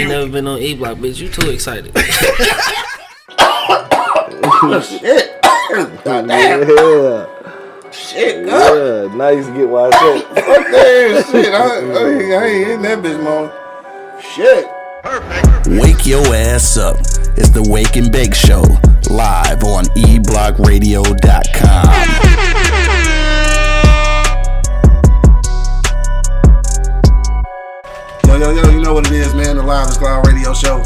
ain't never been on E Block, bitch. You too excited. Oh, shit. God damn. Yeah. Shit, God. Yeah. Now you get why I said. Fuck that shit. I, I, I ain't hitting that bitch, man. Shit. Wake your ass up. It's the Wake and Bake Show, live on eblockradio.com. what it is, man. The Live is Cloud Radio Show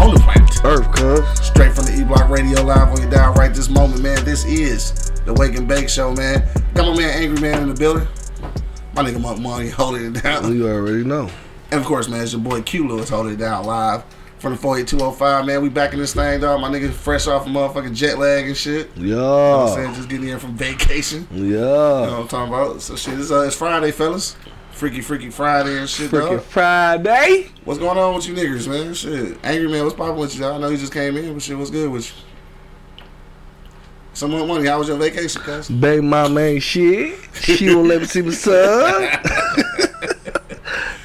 on the planet. Earth, cuz. Straight from the E Block Radio Live on your dial right this moment, man. This is the Wake and Bake Show, man. Got my man Angry Man in the building. My nigga Monk Money holding it down. You already know. And of course, man, it's your boy Q Lewis holding it down live from the 48205, man. We back in this thing, dog. My nigga fresh off a motherfucking jet lag and shit. You know what I'm saying? Just getting in from vacation. Yeah. You know what I'm talking about? So shit, it's, uh, it's Friday, fellas. Freaky, freaky Friday and shit, dog. Friday. What's going on with you niggas, man? Shit. Angry man, what's poppin' with you? I know you just came in, but shit, what's good with you? Some more money. How was your vacation, cuz? Baby mama ain't shit. She won't let me see my son.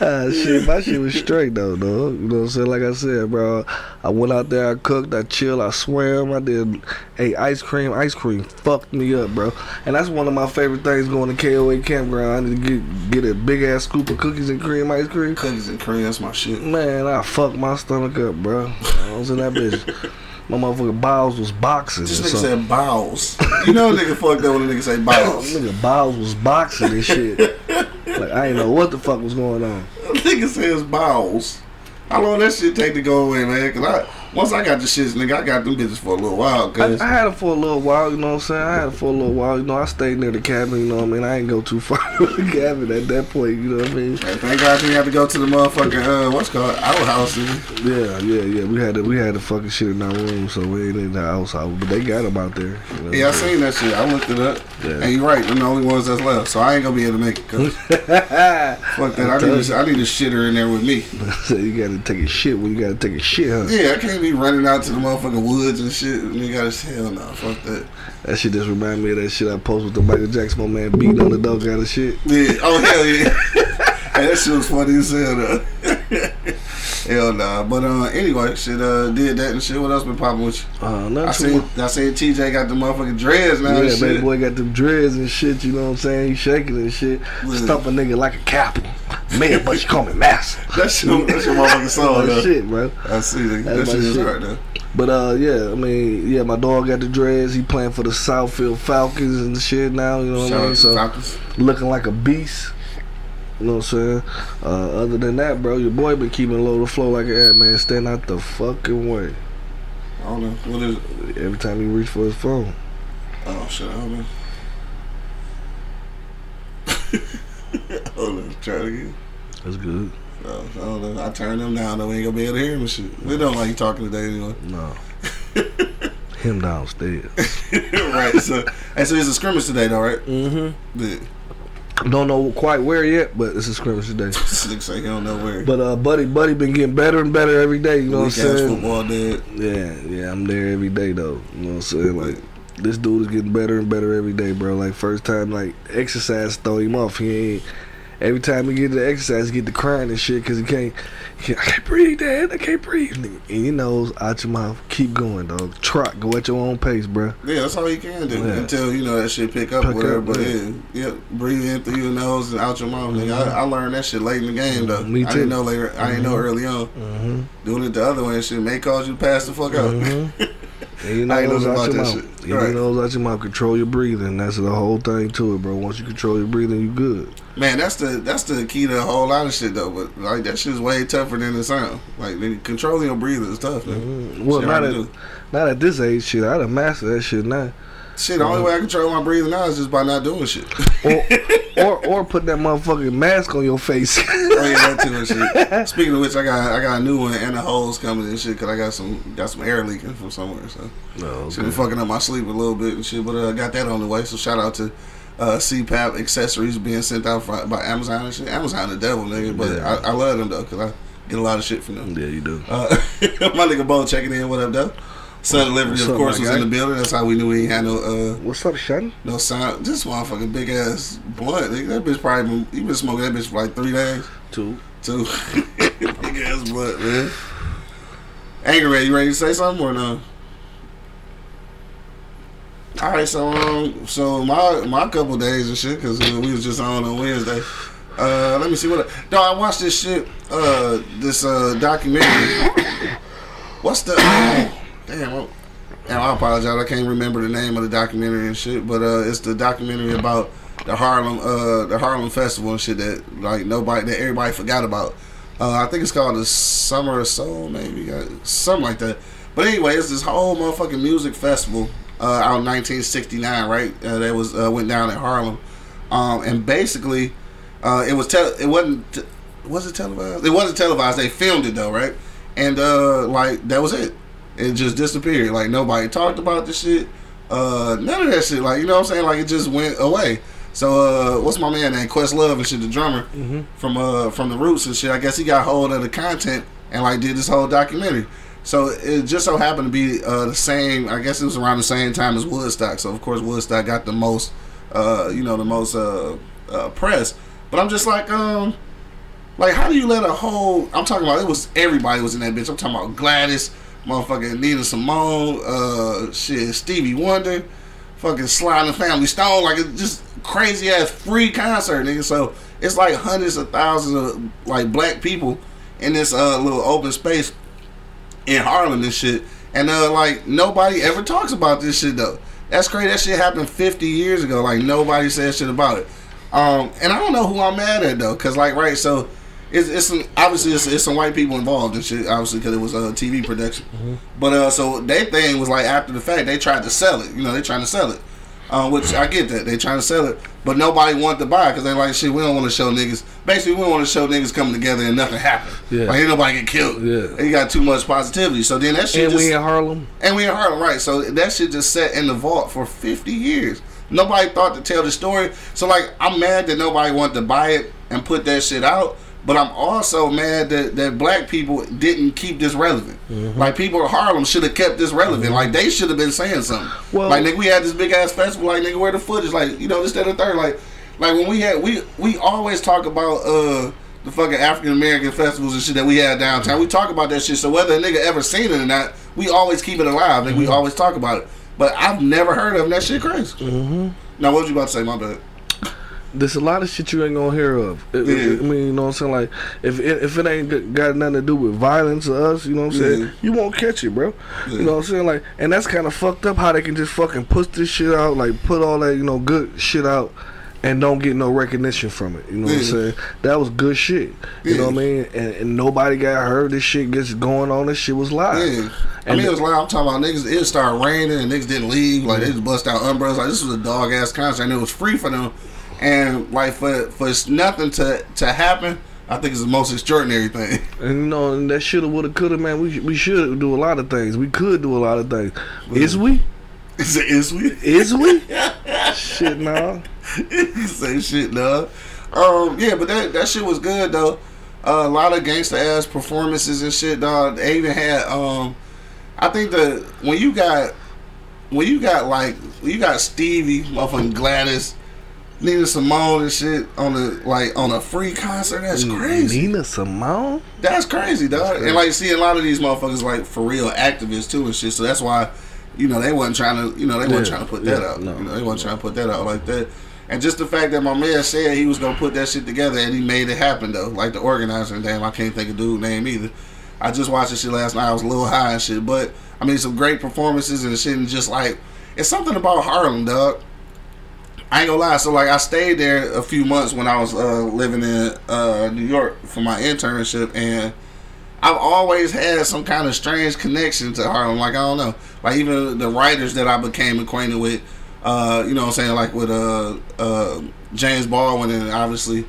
ah, shit, my shit was straight though, dog. You know what I'm saying? Like I said, bro, I went out there, I cooked, I chilled, I swam, I did ate ice cream. Ice cream fucked me up, bro. And that's one of my favorite things going to KOA campground. I need to get get a big ass scoop of cookies and cream ice cream. Cookies and cream, that's my shit. Man, I fucked my stomach up, bro. I was in that bitch. My motherfucking bowels was boxing. This nigga said bowels. You know a nigga fucked up when a nigga say bowels. Nigga bowels was boxing and shit. like I didn't know what the fuck was going on. nigga says bowels. How long that shit take to go away, man? Cause I once I got the shits, nigga, I got them bitches for a little while. I, Cause I had it for a little while, you know what I'm saying? I had it for a little while, you know. I stayed near the cabin, you know what I mean? I ain't go too far from the cabin at that point, you know what I mean? Man, thank God you have to go to the motherfucking uh, what's called outhouse. Yeah, yeah, yeah. We had the we had the fucking shit in our room, so we ain't in the house, house but they got them out there. You know Yeah, I seen that shit. I looked it up. Yeah. And you're right, they're the only ones that's left. So I ain't gonna be able to make it. Cause fuck that. I need, a, I need a shitter in there with me. so you gotta take a shit when you gotta take a shit, huh? Yeah, I can't be running out to the motherfucking woods and shit. And you gotta hell no, fuck that. That shit just remind me of that shit I posted with the Michael Jackson, my man beating on the dog kind of shit. Yeah. Oh hell yeah. hey, that shit was funny as hell though. hell nah. But uh, anyway, shit uh, did that and shit. What else been popping with you? Uh, I not too seen much. I seen TJ got the motherfucking dreads now. Yeah, baby boy got them dreads and shit, you know what I'm saying? He shaking and shit. Yeah. Stump a nigga like a cap. Man, but you call me master. That's your that's your motherfucking song Oh, though. shit, bro. I see that. That That's shit my is shit. hard. But uh, yeah, I mean, yeah, my dog got the dreads. He playing for the Southfield Falcons and shit now. You know what Shout I out mean? So Falcons. looking like a beast. You know what I'm saying? Uh, other than that, bro, your boy been keeping low to flow like that, man. Stand out the fucking way. I don't know. What is it? Every time he reach for his phone. Oh shit, I don't know. Hold on, try it again. That's good. Oh, I don't know. I turned them down though. We ain't gonna be able to hear him and shit. We don't like you talking today anyway. No. Him downstairs. right. So, and so it's a scrimmage today, though, right? Mm-hmm. Yeah. Don't know quite where yet, but it's a scrimmage today. This nigga say he don't know where. But uh, buddy, buddy been getting better and better every day. You know what I'm saying? football dead. Yeah, yeah, I'm there every day though. You know what I'm saying? Like this dude is getting better and better every day, bro. Like first time, like exercise throw him off. He ain't. Every time he get the exercise, he get the crying and shit because he can't, he can't. I can't breathe, Dad. I can't breathe. And he nose out your mouth. Keep going, dog. Trot. Go at your own pace, bro. Yeah, that's all you can do Yeah. until you know that shit pick up Pick or whatever. up, but yeah. yeah, breathe in through your nose and out your mouth. Nigga. I, mm-hmm. I learned that shit late in the game though. Me too. I didn't know later. I didn't know mm-hmm. early on. Mm-hmm. Doing it the other way and shit may cause you to pass the fuck out. And you I ain't know know about your that mouth. shit. You Right. know out your mouth. Control your breathing. That's the whole thing to it, bro. Once you control your breathing, you good. Man, that's the that's the key to a whole lot of shit though. But like that shit's way tougher than it sounds. Like controlling your breathing is tough. Man. Mm-hmm. Well, Shit not at do. not at this age, shit. I'd have mastered that shit now. Shit, the only way I control my breathing now is just by not doing shit. Or, or or put that motherfucking mask on your face. oh yeah, that too and shit. Speaking of which, I got I got a new one and the holes coming and shit because I got some got some air leaking from somewhere. So no, shit been fucking up my sleep a little bit and shit. But uh, got that on the way. So shout out to uh, CPAP accessories being sent out for, by Amazon and shit. Amazon the devil, nigga. But Yeah. I, I love them though because I get a lot of shit from them. Yeah, you do. Uh, my nigga Bo checking in. What up, though? Son of Liberty, of course, was guy? in the building. That's how we knew he ain't had no uh What's up, Shun? no sound. This motherfucking big ass blunt. Nigga, that bitch probably been, he been smoking that bitch for like three days. Two. Two big ass blunt, man. Angry Man, you ready to say something or no? All right, so um, so my my couple days and shit because we was just on on Wednesday. Uh, let me see what. No, I watched this shit. Uh, this uh documentary. What's the? Damn. damn, I apologize. I can't remember the name of the documentary and shit. But uh, it's the documentary about the Harlem uh the Harlem Festival and shit that like nobody that everybody forgot about. Uh, I think it's called the Summer of Soul, maybe uh, something like that. But anyway, it's this whole motherfucking music festival uh, out in 1969, right? Uh, that was went down in Harlem, um, and basically, it was tel- it wasn't was it televised? It wasn't televised. They filmed it though, right? And like that was it. It just disappeared. Like nobody talked about the shit. Uh, none of that shit. Like you know what I'm saying? Like it just went away. So uh, what's my man name? Questlove and shit, the drummer from uh from the Roots and shit. I guess he got hold of the content and like did this whole documentary. So it just so happened to be uh, the same. I guess it was around the same time as Woodstock. So of course Woodstock got the most, uh, you know, the most uh, uh, press. But I'm just like, um, like how do you let a whole? I'm talking about it was everybody was in that bitch. I'm talking about Gladys, motherfucking Nina Simone, uh, shit, Stevie Wonder, fucking Sly and Family Stone. Like it's just crazy ass free concert, nigga. So it's like hundreds of thousands of like black people in this uh little open space in Harlem and shit. And uh, like nobody ever talks about this shit though. That's crazy. That shit happened 50 years ago. Like nobody said shit about it. Um, and I don't know who I'm mad at though, cause like right, so it's, it's some obviously it's, it's some white people involved and shit. Obviously, cause it was a TV production. But uh, so their thing was like after the fact, they tried to sell it. You know, they trying to sell it. Uh, which I get that they trying to sell it, but nobody wanted to buy because they like shit. We don't want to show niggas. Basically, we don't want to show niggas coming together and nothing happened. Yeah. Like ain't nobody get killed. Yeah. you got too much positivity. So then that shit And just we in Harlem. and we in Harlem, right? So that shit just sat in the vault for 50 years. Nobody thought to tell the story. So like, I'm mad that nobody wanted to buy it and put that shit out. But I'm also mad that, that black people didn't keep this relevant. Mm-hmm. Like people in Harlem should have kept this relevant. Like they should have been saying something. Well- like nigga, we had this big ass festival. Like nigga, where the footage? Like you know this, that, and the third. Like like when we had we we always talk about uh the fucking African American festivals and shit that we had downtown. We talk about that shit. So whether a nigga ever seen it or not, we always keep it alive. Like Mm-hmm. we always talk about it. But I've never heard of. That shit crazy. Mm-hmm. Now what was you about to say, my bad? There's a lot of shit you ain't gonna hear of. I- I- Yeah. I mean, you know what I'm saying? Like, if it, if it ain't got nothing to do with violence or us, you know what I'm saying? Yeah. You won't catch it, bro. Yeah. You know what I'm saying? Like, and that's kind of fucked up how they can just fucking push this shit out, like put all that you know good shit out, and don't get no recognition from it. You know what I'm saying? That was good shit. You know what I mean? And, and nobody got hurt. This shit gets going on. This shit was live. Yeah. I And mean, it was like I'm talking about niggas. It started raining and niggas didn't leave. Like they just bust out umbrellas. Like this was a dog ass concert and it was free for them. And like for for nothing to to happen, I think it's the most extraordinary thing. And you know, and that shoulda, woulda, coulda, man. We we should do a lot of things. We could do a lot of things. Is we? Is it is we? Is we? shit, nah. Say shit, dog. Um, yeah, but that that shit was good though. Uh, a lot of gangster ass performances and shit, dog. They even had um, I think the when you got when you got like you got Stevie, motherfucking Gladys, Nina Simone and shit on the like on a free concert. That's crazy. Nina Simone? That's crazy, dog. crazy. And like, see, a lot of these motherfuckers like for real activists too and shit. So that's why, you know, they wasn't trying to, you know, they wasn't Yeah, trying to put that yeah, out. no, you know, they wasn't trying to put that out like that. And just the fact that my man said he was gonna put that shit together and he made it happen though. Like the organizer damn, I can't think of dude name either. I just watched this shit last night. I was a little high and shit, but I mean, some great performances and shit. And just like, it's something about Harlem, dog. I ain't gonna lie. So like, I stayed there a few months when I was uh, living in uh, New York for my internship, and I've always had some kind of strange connection to Harlem. Like I don't know, like even the writers that I became acquainted with, uh, you know, what I'm saying like with uh, uh, James Baldwin and obviously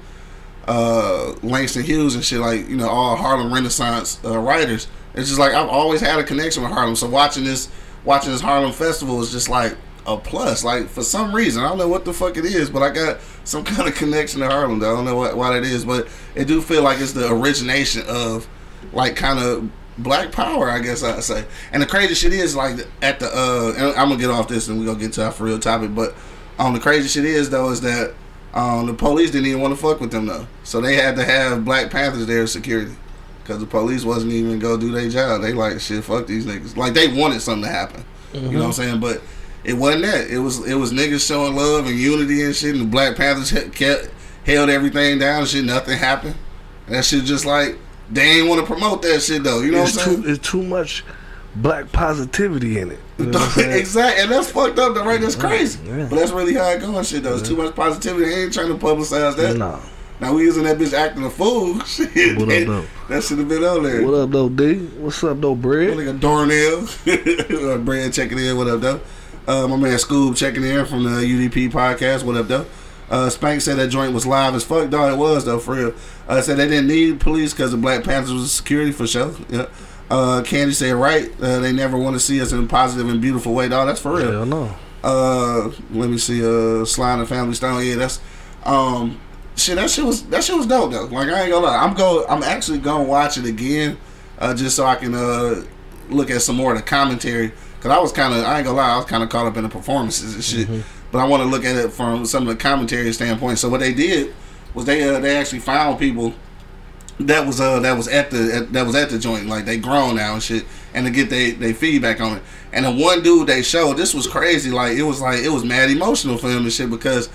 uh, Langston Hughes and shit, like you know, all Harlem Renaissance writers. It's just like I've always had a connection with Harlem. So watching this, watching this Harlem festival is just like a plus. Like for some reason, I don't know what the fuck it is, but I got some kind of connection to Harlem. Though. I don't know what, why that is, but it do feel like it's the origination of like kind of black power, I guess I'd say. And the crazy shit is like at the uh, and I'm gonna get off this and we gonna get to our for real topic, but um, the crazy shit is though is that um, the police didn't even want to fuck with them though, so they had to have Black Panthers there as security. because the police wasn't even go do their job. They like shit. Fuck these niggas. Like they wanted something to happen. You know what I'm saying? But it wasn't that. It was it was niggas showing love and unity and shit. And the Black Panthers he- kept held everything down. and Shit, nothing happened. And that shit just like they ain't want to promote that shit though. You know it's what I'm saying? too it's too much black positivity in it. You know saying? exactly, and that's fucked up. Though, right? That's crazy. Yeah. But that's really how it going. Shit, though. It's too much positivity. They ain't trying to publicize that. Nah. Now we using that bitch acting a fool. Shit, What up, that, though? that should have been on there. What up, though, D? What's up, though, That Like a Darnell, Brad checking in. What up, though? Uh, my man Scoob checking in from the UDP podcast. What up, though? Uh, Spank said that joint was live as fuck. Dog, it was though, for real. Uh, said they didn't need police because the Black Panthers was security for sure. Yeah. Uh, Candy said right. Uh, they never want to see us in a positive and beautiful way. Dog, that's for real. Hell no. Uh, let me see. Uh, Slime and Family Stone. Yeah, that's um, shit. That shit was that shit was dope though. Like I ain't gonna lie. I'm go. I'm actually gonna watch it again, uh, just so I can uh look at some more of the commentary. Cause I was kind of I ain't gonna lie. I was kind of caught up in the performances and shit. But I want to look at it from some of the commentary standpoint. So what they did was they uh, they actually found people that was uh that was at the at, that was at the joint like they grown now and shit and to get they they feedback on it and the one dude they showed this was crazy like it was like it was mad emotional for him and shit because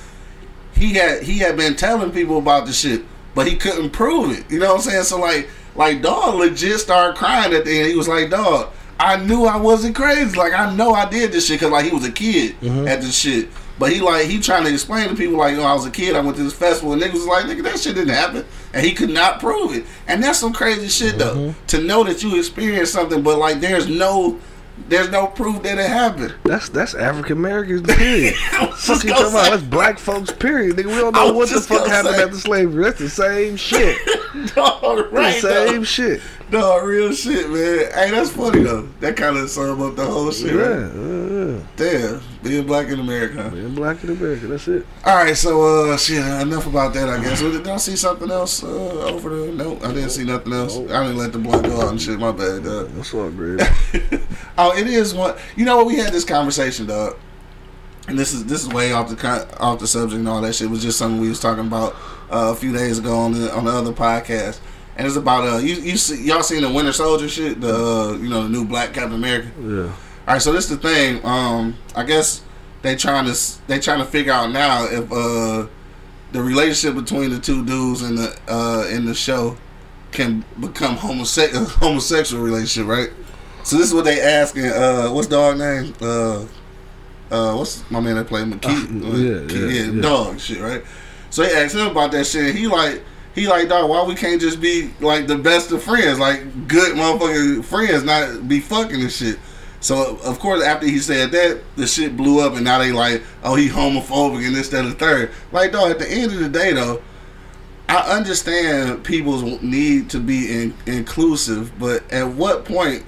he had he had been telling people about the shit but he couldn't prove it you know what I'm saying so like like dog legit started crying at the end he was like dog I knew I wasn't crazy like I know I did this shit because like he was a kid mm-hmm. at this shit but he like he trying to explain to people like, oh, I was a kid, I went to this festival, and niggas was like, nigga, that shit didn't happen, and he could not prove it, and that's some crazy shit though. Mm-hmm. To know that you experienced something, but like there's no, there's no proof that it happened. That's that's African Americans, period. Fuck you talking about? That's black folks, period. Nigga, we don't know what the fuck happened say. after slavery. That's the same shit. Dog, right? the though. same shit. No, real shit, man. Hey, that's funny though. That kind of sum up the whole shit. Yeah, Right? yeah, yeah. Damn, being black in America. Being black in America, that's it. All right, so uh, shit. Enough about that, I guess. Did I see something else uh, over the? No, I didn't see nothing else. I didn't let the blood go out and shit. My bad, dog. That's all great. oh, it is one. You know what? We had this conversation, dog. And this is this is way off the con- off the subject and all that shit. It was just something we was talking about uh, a few days ago on the on the other podcast. And it's about uh you you see y'all seen the Winter Soldier shit the uh, you know the new Black Captain America. Yeah. All right, so this is the thing. Um, I guess they trying to they trying to figure out now if uh the relationship between the two dudes in the uh in the show can become homose- a homosexual relationship, right? So this is what they asking. Uh, what's dog name? Uh, uh, what's my man that played Mackie? Uh, yeah, yeah, yeah. dog shit, right? So they asked him about that shit. And he like. He like dog. Why we can't just be like the best of friends, like good motherfucking friends, not be fucking and shit. So of course, after he said that, the shit blew up, and now they like, oh, he homophobic and this, that, and the third. Like, dog. At the end of the day, though, I understand people's need to be in, inclusive, but at what point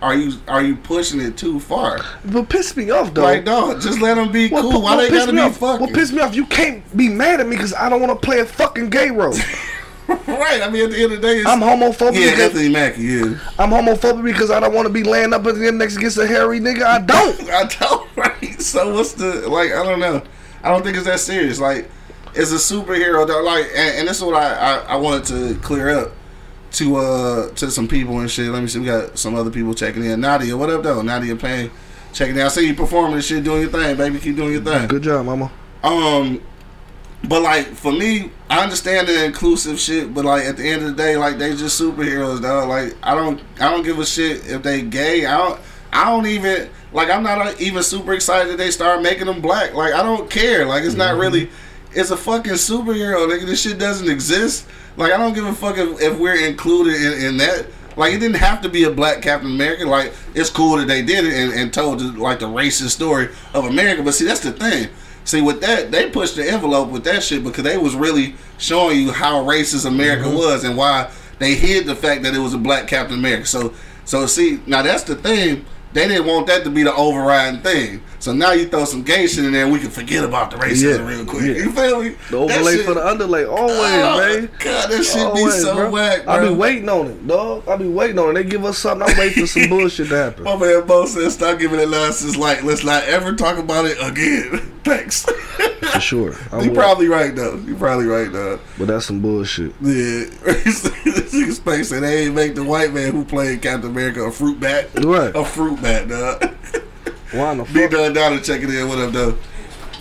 are you are you pushing it too far? But piss me off though. Like, dog, just let them be cool. what- Why what they piss gotta be off? fucking? What pissed me off? You can't be mad at me because I don't want to play a fucking gay role. right. I mean, at the end of the day, it's, I'm homophobic. yeah, because, Anthony Mackie. Yeah, I'm homophobic because I don't want to be laying up against next against a hairy nigga. I don't. I don't. Right. So what's the like? I don't know. I don't think it's that serious. Like, it's a superhero. That, like, and, and this is what I, I I wanted to clear up to uh to some people and shit. Let me see. We got some other people checking in. Nadia, what up though? Nadia Payne checking in. I see you performing and shit, doing your thing, baby. Keep doing your thing. Good job, mama. Um, but like for me, I understand the inclusive shit, but like at the end of the day, like they just superheroes, dog. Like I don't, I don't give a shit if they gay. I don't, I don't even like. I'm not even super excited that they start making them black. Like I don't care. Like it's not really. It's a fucking superhero, nigga. This shit doesn't exist. Like I don't give a fuck if, if we're included in, in that. Like it didn't have to be a black Captain America. Like it's cool that they did it and, and told the, like the racist story of America. But see, that's the thing. See, with that, they pushed the envelope with that shit because they was really showing you how racist America mm-hmm. was and why they hid the fact that it was a black Captain America. So, so see, now that's the thing. They didn't want that to be the overriding thing. So now you throw some gay shit in there, and we can forget about the racism Yeah, real quick. yeah. You feel me? The overlay shit- for the underlay, always, Oh, man. God, that shit be so bro. whack, bro. I be waiting on it, dog. I be waiting on it. They give us something. I'm waiting for some bullshit to happen. My man Bo said, "Stop giving it nonsense. Like, let's not ever talk about it again." Thanks. for sure. You probably right though. You probably right though. but that's some bullshit. Yeah, Space said they ain't make the white man who played Captain America a fruit bat. Right. A fruit bat, dog. Why the B fuck? done down and checking in. What up, though?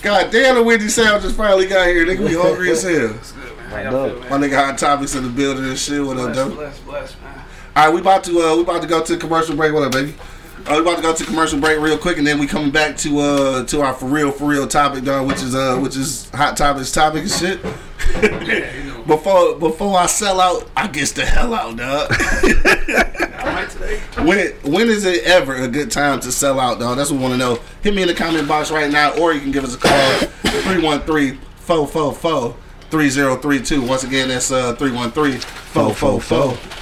God damn, the Windy Sound just finally got here. Nigga, we hungry as hell. How y'all No. feel, My nigga Hot Topics in the building and shit. What up, though? bless, bless, man. All right, we about to uh, we about to go to commercial break. What up, baby? Uh, we about to go to commercial break real quick, and then we coming back to uh to our for real for real topic, dog, which is uh which is hot topics topic and shit. Yeah, you know. Before before I sell out, I get the hell out, dog. All right today. when when is it ever a good time to sell out, dog? That's what we want to know. Hit me in the comment box right now, or you can give us a call 313-444-3032. Once again, that's uh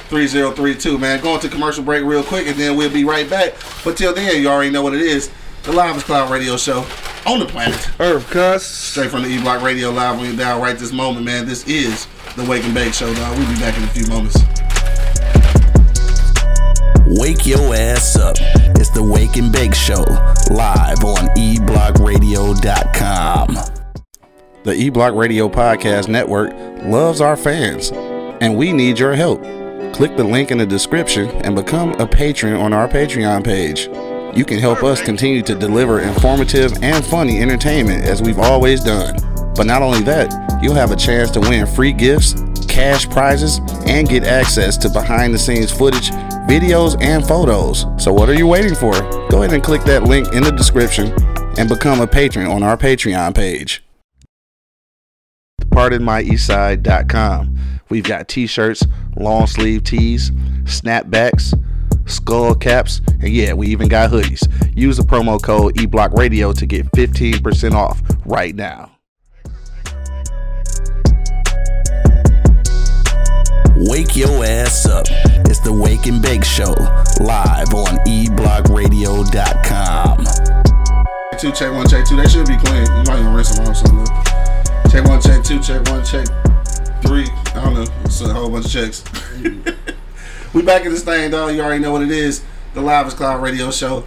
313-444-3032. Man, going to commercial break real quick, and then we'll be right back. But till then, you already know what it is. The Live is Cloud Radio Show on the planet. Earth, cuss. Straight from the E Block Radio Live on your dial right this moment, man. This is the Wake and Bake Show, dog. We'll be back in a few moments. Wake your ass up. It's the Wake and Bake Show, live on eblockradio.com. The E Block Radio Podcast Network loves our fans, and we need your help. Click the link in the description and become a patron on our Patreon page. You can help us continue to deliver informative and funny entertainment as we've always done. But not only that, you'll have a chance to win free gifts, cash prizes, and get access to behind the scenes footage, videos, and photos. So, what are you waiting for? Go ahead and click that link in the description and become a patron on our Patreon page. PardonMyEastside.com. We've got t shirts, long sleeve tees, snapbacks, skull caps, and yeah, we even got hoodies. Use the promo code eBlockRadio to get 15% off right now. Wake your ass up. It's the Wake and Bake Show, live on eblockradio.com. Two, check one, check two. They should be clean. You might even rinse them off something. Check one, check two, check one, check three. I don't know. It's a whole bunch of checks. we back in this thing, dog. You already know what it is. The Live is Cloud Radio Show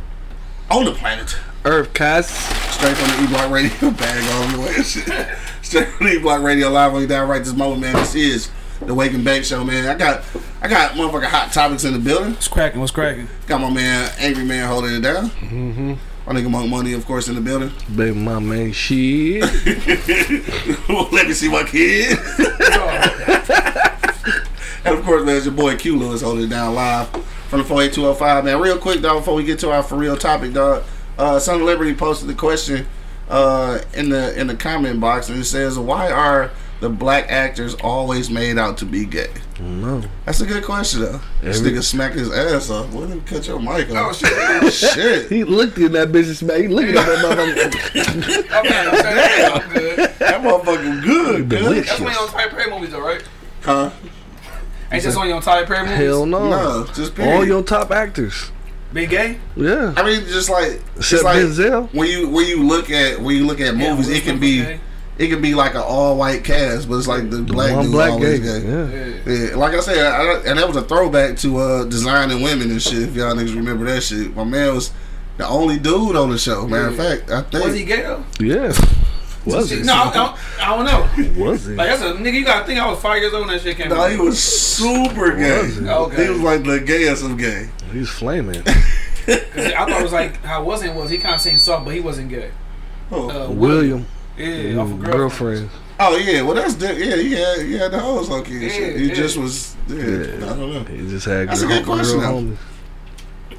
on the planet. Earth, cuss. Straight from the E Block Radio bag all the way. Straight from the E Block Radio live on you down right this moment, man. This is the Wake and Bake Show, man. I got I got motherfucking hot topics in the building. What's cracking? What's cracking? Got my man Angry Man holding it down. Mm-hmm. My nigga Monk Money, of course, in the building. Baby, my man, shit. Let me see my kid. and of course, man, it's your boy Q Lewis holding it down live from the 48205. Man, real quick, dog, before we get to our for real topic, dog. Uh, Son of Liberty posted the question uh, in the in the comment box, and it says, "Why are the black actors always made out to be gay?" no. That's a good question, though. This nigga smacked his ass off. What did you cut your mic Oh shit! shit. He looked in that business, man. He looked at that motherfucker. I'm not good. That motherfucker good, good. Delicious. That's when you on Tyler Perry movies, though, right? Huh? Ain't this on your Tyler Perry movies? Hell no. No, just period. All your top actors. Big gay? Yeah. I mean, just like Except like Denzel. when you when you look at when you look at Yeah, movies, it can be gay. It could be like an all white cast, but it's like the black One dude black always gay. gay. Yeah. Yeah. Yeah, like I said, I, and that was a throwback to uh, designing women and shit. If y'all niggas remember that shit, my man was the only dude on the show. Matter of fact, I think Was he gay though? Yeah. Was it? No, I don't, I don't know. Was it? Like that's a nigga. You gotta think I was five years old when that shit came No, out. he was super gay. Was he? Okay. He was like the gayest of gay. He's flaming. I thought it was like how wasn't was he kind of seemed soft, but he wasn't gay. Oh, Uh, William. Yeah, off of mm, girlfriend. girlfriend. oh yeah, well that's di- yeah, he had he had the hoes low key. and shit. Yeah, He yeah. just was yeah, Yeah. I don't know. He just had That's a good question, girl though.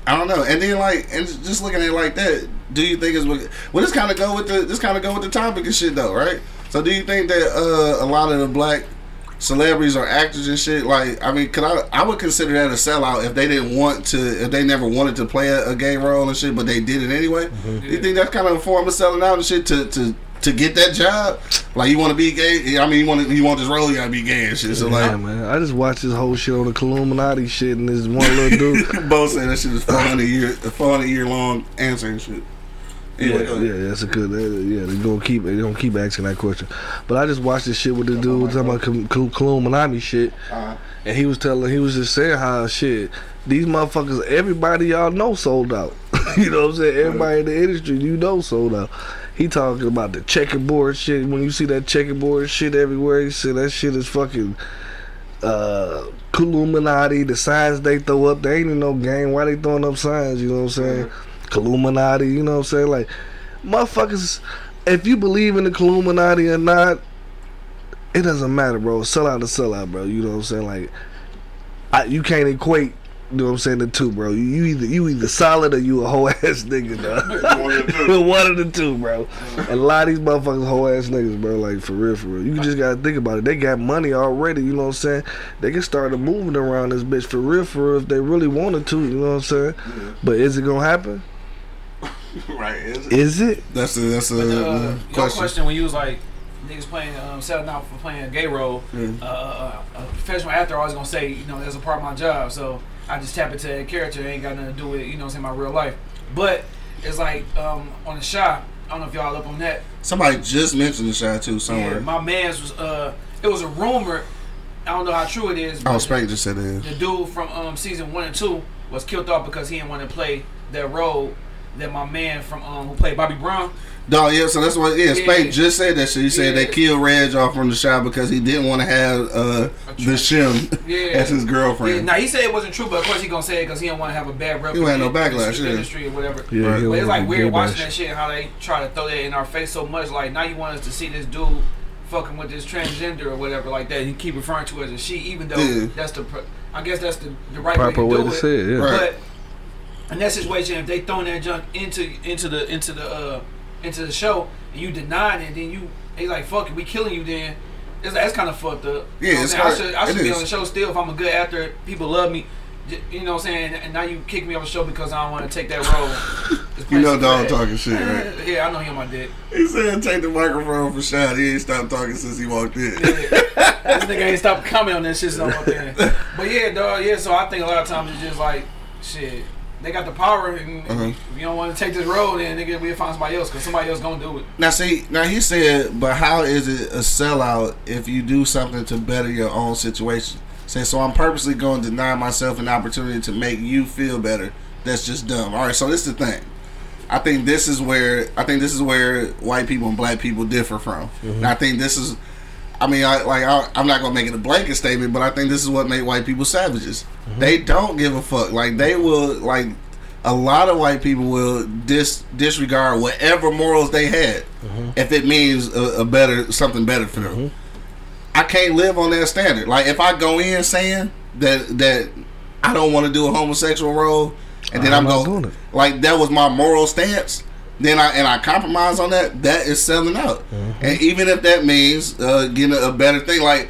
I don't know. And then like, and just looking at it like that, do you think is what? Well, this kind of go with the this kind of go with the topic and shit though, right? So do you think that uh, a lot of the black celebrities or actors and shit, like, I mean, could I I would consider that a sellout if they didn't want to, if they never wanted to play a, a gay role and shit, but they did it anyway. Mm-hmm. Do you think that's kind of a form of selling out and shit to to to get that job? Like, you want to be gay? I mean, you want you want this role? You gotta be gay and shit. So yeah, like, man. I just watched this whole shit on the Illuminati shit, and this one little dude. Bo said that shit is four hundred year, a four hundred year long answer and shit. Anyway, yeah, yeah, that's a good. Uh, yeah, they're gonna keep. they're gonna keep asking that question. But I just watched this shit with the dude talking about Illuminati shit, Uh-huh. and he was telling, he was just saying how shit. These motherfuckers, everybody y'all know sold out. you know what I'm saying? Everybody in the industry you know sold out. He talking about the checkerboard shit. When you see that checkerboard shit everywhere, he said that shit is fucking uh Illuminati. The signs they throw up, they ain't in no game. Why they throwing up signs? You know what I'm saying? Illuminati. You know what I'm saying? Like motherfuckers. If you believe in the Illuminati or not, it doesn't matter, bro. Sell out to sell out, bro. You know what I'm saying? Like, I, you can't equate. You know what I'm saying? The two, bro. You either you either solid or you a whole ass nigga, dog. One of the two. One of the two, bro. And a lot of these motherfuckers whole ass niggas, bro. Like for real, for real. You just gotta think about it. They got money already. You know what I'm saying? They can start moving around this bitch for real, for real, if they really wanted to. You know what I'm saying? But is it gonna happen? right. Is it? Is it? That's a that's a But, uh, uh, your question. question when you was like niggas playing um, selling out for playing a gay role, Yeah. uh, a professional actor always gonna say you know that's a part of my job, so I just tap into that character. It ain't got nothing to do with you know what I'm saying my real life. But it's like um, on the Chi. I don't know if y'all up on that. Somebody just mentioned the Chi too somewhere. Yeah, my man's was uh, it was a rumor. I don't know how true it is. oh, Spank just said it. the dude from um, season one and two was killed off because he didn't want to play that role that my man from um, who played Bobby Brown. Dog, yeah, so that's what, yeah, Spank Yeah. just said that shit. He said they killed Reg off from the Chi because he didn't want to have uh, the shim Yeah. as his Yeah, girlfriend. now he said it wasn't true, but of course he gonna say it because he don't want to have a bad rep. He won't have no in the industry- yeah. industry or whatever. Yeah, Right. But it's like want weird watching bash. that shit and how they try to throw that in our face so much. Like now you want us to see this dude fucking with this transgender or whatever like that. And keep referring to it as a she, even though Yeah. that's the I guess that's the, the right Proper way way to to do say it. it. Yeah. Right. But in that situation, if they throwing that junk into into the into the uh into the show and you denying it, then you they like fuck it, we killing you. Then it's, that's kind of fucked up. Yeah, you know it's hard. I should, I should be is. on the show still if I'm a good actor. People love me. You know what I'm saying? And now you kick me off the show because I don't want to take that role. You know, dog talking shit, right? Yeah, I know he on my dick. He said take the microphone for shot. He ain't stopped talking since he walked in. this nigga ain't stopped coming on that shit so. But yeah, dog, yeah, so I think a lot of times it's just like, shit, they got the power, and Uh-huh. if you don't want to take this road, then nigga, we'll find somebody else, because somebody else gonna do it. Now see, now he said, but how is it a sellout if you do something to better your own situation? Say, so I'm purposely going to deny myself an opportunity to make you feel better. That's just dumb. All right, so this is the thing. I think this is where I think this is where white people and black people differ from. And I think this is, I mean, I like I, I'm not gonna make it a blanket statement, but I think this is what made white people savages. They mhm. don't give a fuck. Like they will like a lot of white people will dis disregard whatever morals they had mm-hmm. if it means a, a better something better for them. Mm-hmm. I can't live on that standard. Like if I go in saying that that I don't want to do a homosexual role, and then I'm I'm, going like that was my moral stance. Then I and I compromise on that. That is selling out. Mm-hmm. And even if that means uh, getting a, better thing, like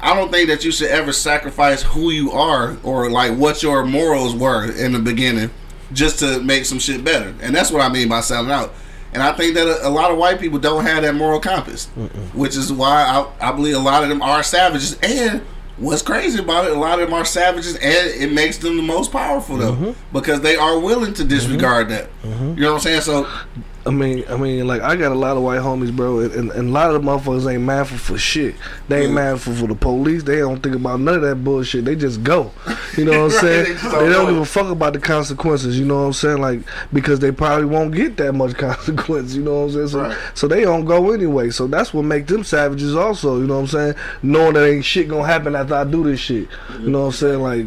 I don't think that you should ever sacrifice who you are or like what your morals were in the beginning just to make some shit better. And that's what I mean by selling out. And I think that a, a lot of white people don't have that moral compass, which is why I, I believe a lot of them are savages. And what's crazy about it, a lot of them are savages, and it makes them the most powerful though, mm-hmm. because they are willing to disregard mm-hmm. that. Mm-hmm. You know what I'm saying? So I mean, I mean, like I got a lot of white homies, bro, and, and, a lot of the motherfuckers ain't mindful for shit. They ain't mindful for the police. They don't think about none of that bullshit. They just go. You know what I'm Right, saying? they they don't don't give a fuck about the consequences. You know what I'm saying? Like because they probably won't get that much consequence. You know what I'm saying? So, Right. so they don't go anyway. So that's what make them savages. Also, you know what I'm saying? Knowing that ain't shit gonna happen after I do this shit. You know what I'm saying? Like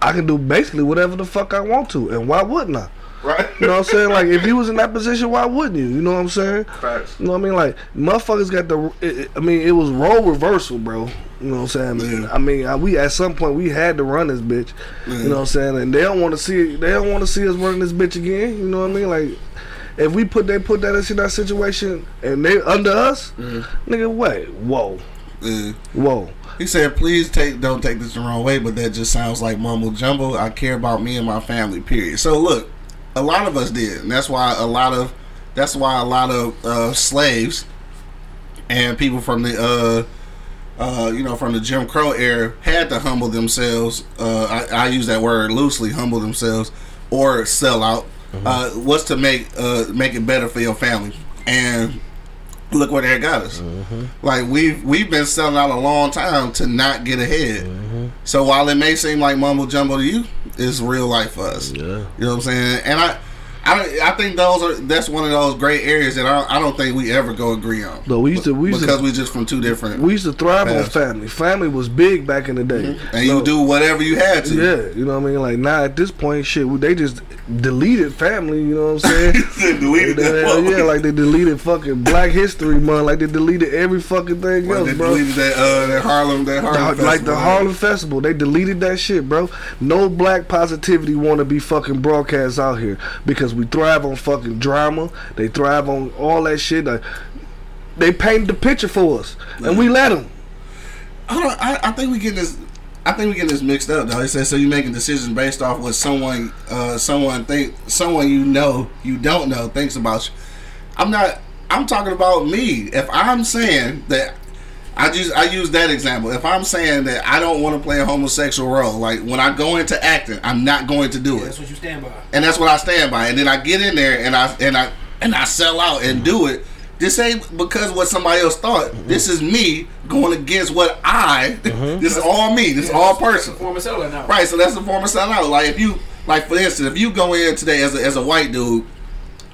I can do basically whatever the fuck I want to, and why wouldn't I? Right, You know what I'm saying? Like, if you was in that position, why wouldn't you? You know what I'm saying? Facts. You know what I mean? Like, motherfuckers got the. It, it- I mean, it was role reversal, bro. You know what I'm saying? Yeah. I mean, I, we at some point we had to run this bitch. You know what I'm saying? And they don't want to see. They don't want to see us running this bitch again. You know what I mean? Like, if we put they put that us in that situation and they under us, mm-hmm. nigga, wait, whoa, Yeah. whoa. He said, "Please take don't take this the wrong way, but that just sounds like mumble jumble. I care about me and my family. Period." So look, a lot of us did, and that's why a lot of that's why a lot of uh, slaves and people from the uh, uh, you know from the Jim Crow era had to humble themselves. Uh, I, I use that word loosely, humble themselves or sell out. Uh, was to make uh, make it better for your family and look where that got us. Mm-hmm. Like we've we've been selling out a long time to not get ahead. Mm-hmm. So while it may seem like mumbo jumbo to you, it's real life for us. Yeah. You know what I'm saying? And I I I think those are that's one of those gray areas that I don't, I don't think we ever go agree on. No, we used to- we used to- because we just from two different. We used to thrive on family. Family was big back in the day. and No, you do whatever you had to. Yeah, you know what I mean. Like now at this point, shit, they just deleted family. You know what I'm saying? Deleted that They- motherfucker. yeah, like they deleted fucking Black History Month. Like they deleted every fucking thing Well, else, they bro. deleted that uh that Harlem that Harlem The- like the. Harlem Festival, they deleted that shit, bro. No black positivity want to be fucking broadcast out here because we thrive on fucking drama. They thrive on all that shit. Like, they paint the picture for us, and we let them. I don't. I, I think we get this. I think we get this mixed up though. It says so you making decisions based off what someone, uh, someone think, someone you know, you don't know thinks about you. I'm not. I'm talking about me. If I'm saying that, I just I use that example. If I'm saying that I don't want to play a homosexual role, like when I go into acting, I'm not going to do it, That's what you stand by. and that's what I stand by. And then I get in there and I and I and I sell out and do it. This ain't because what somebody else thought. Mm-hmm. This is me going against what I. Mm-hmm. This is all me. This is all personal. Former seller now. Right, so that's the form of selling out. Like if you, like for instance, if you go in today as a, as a white dude,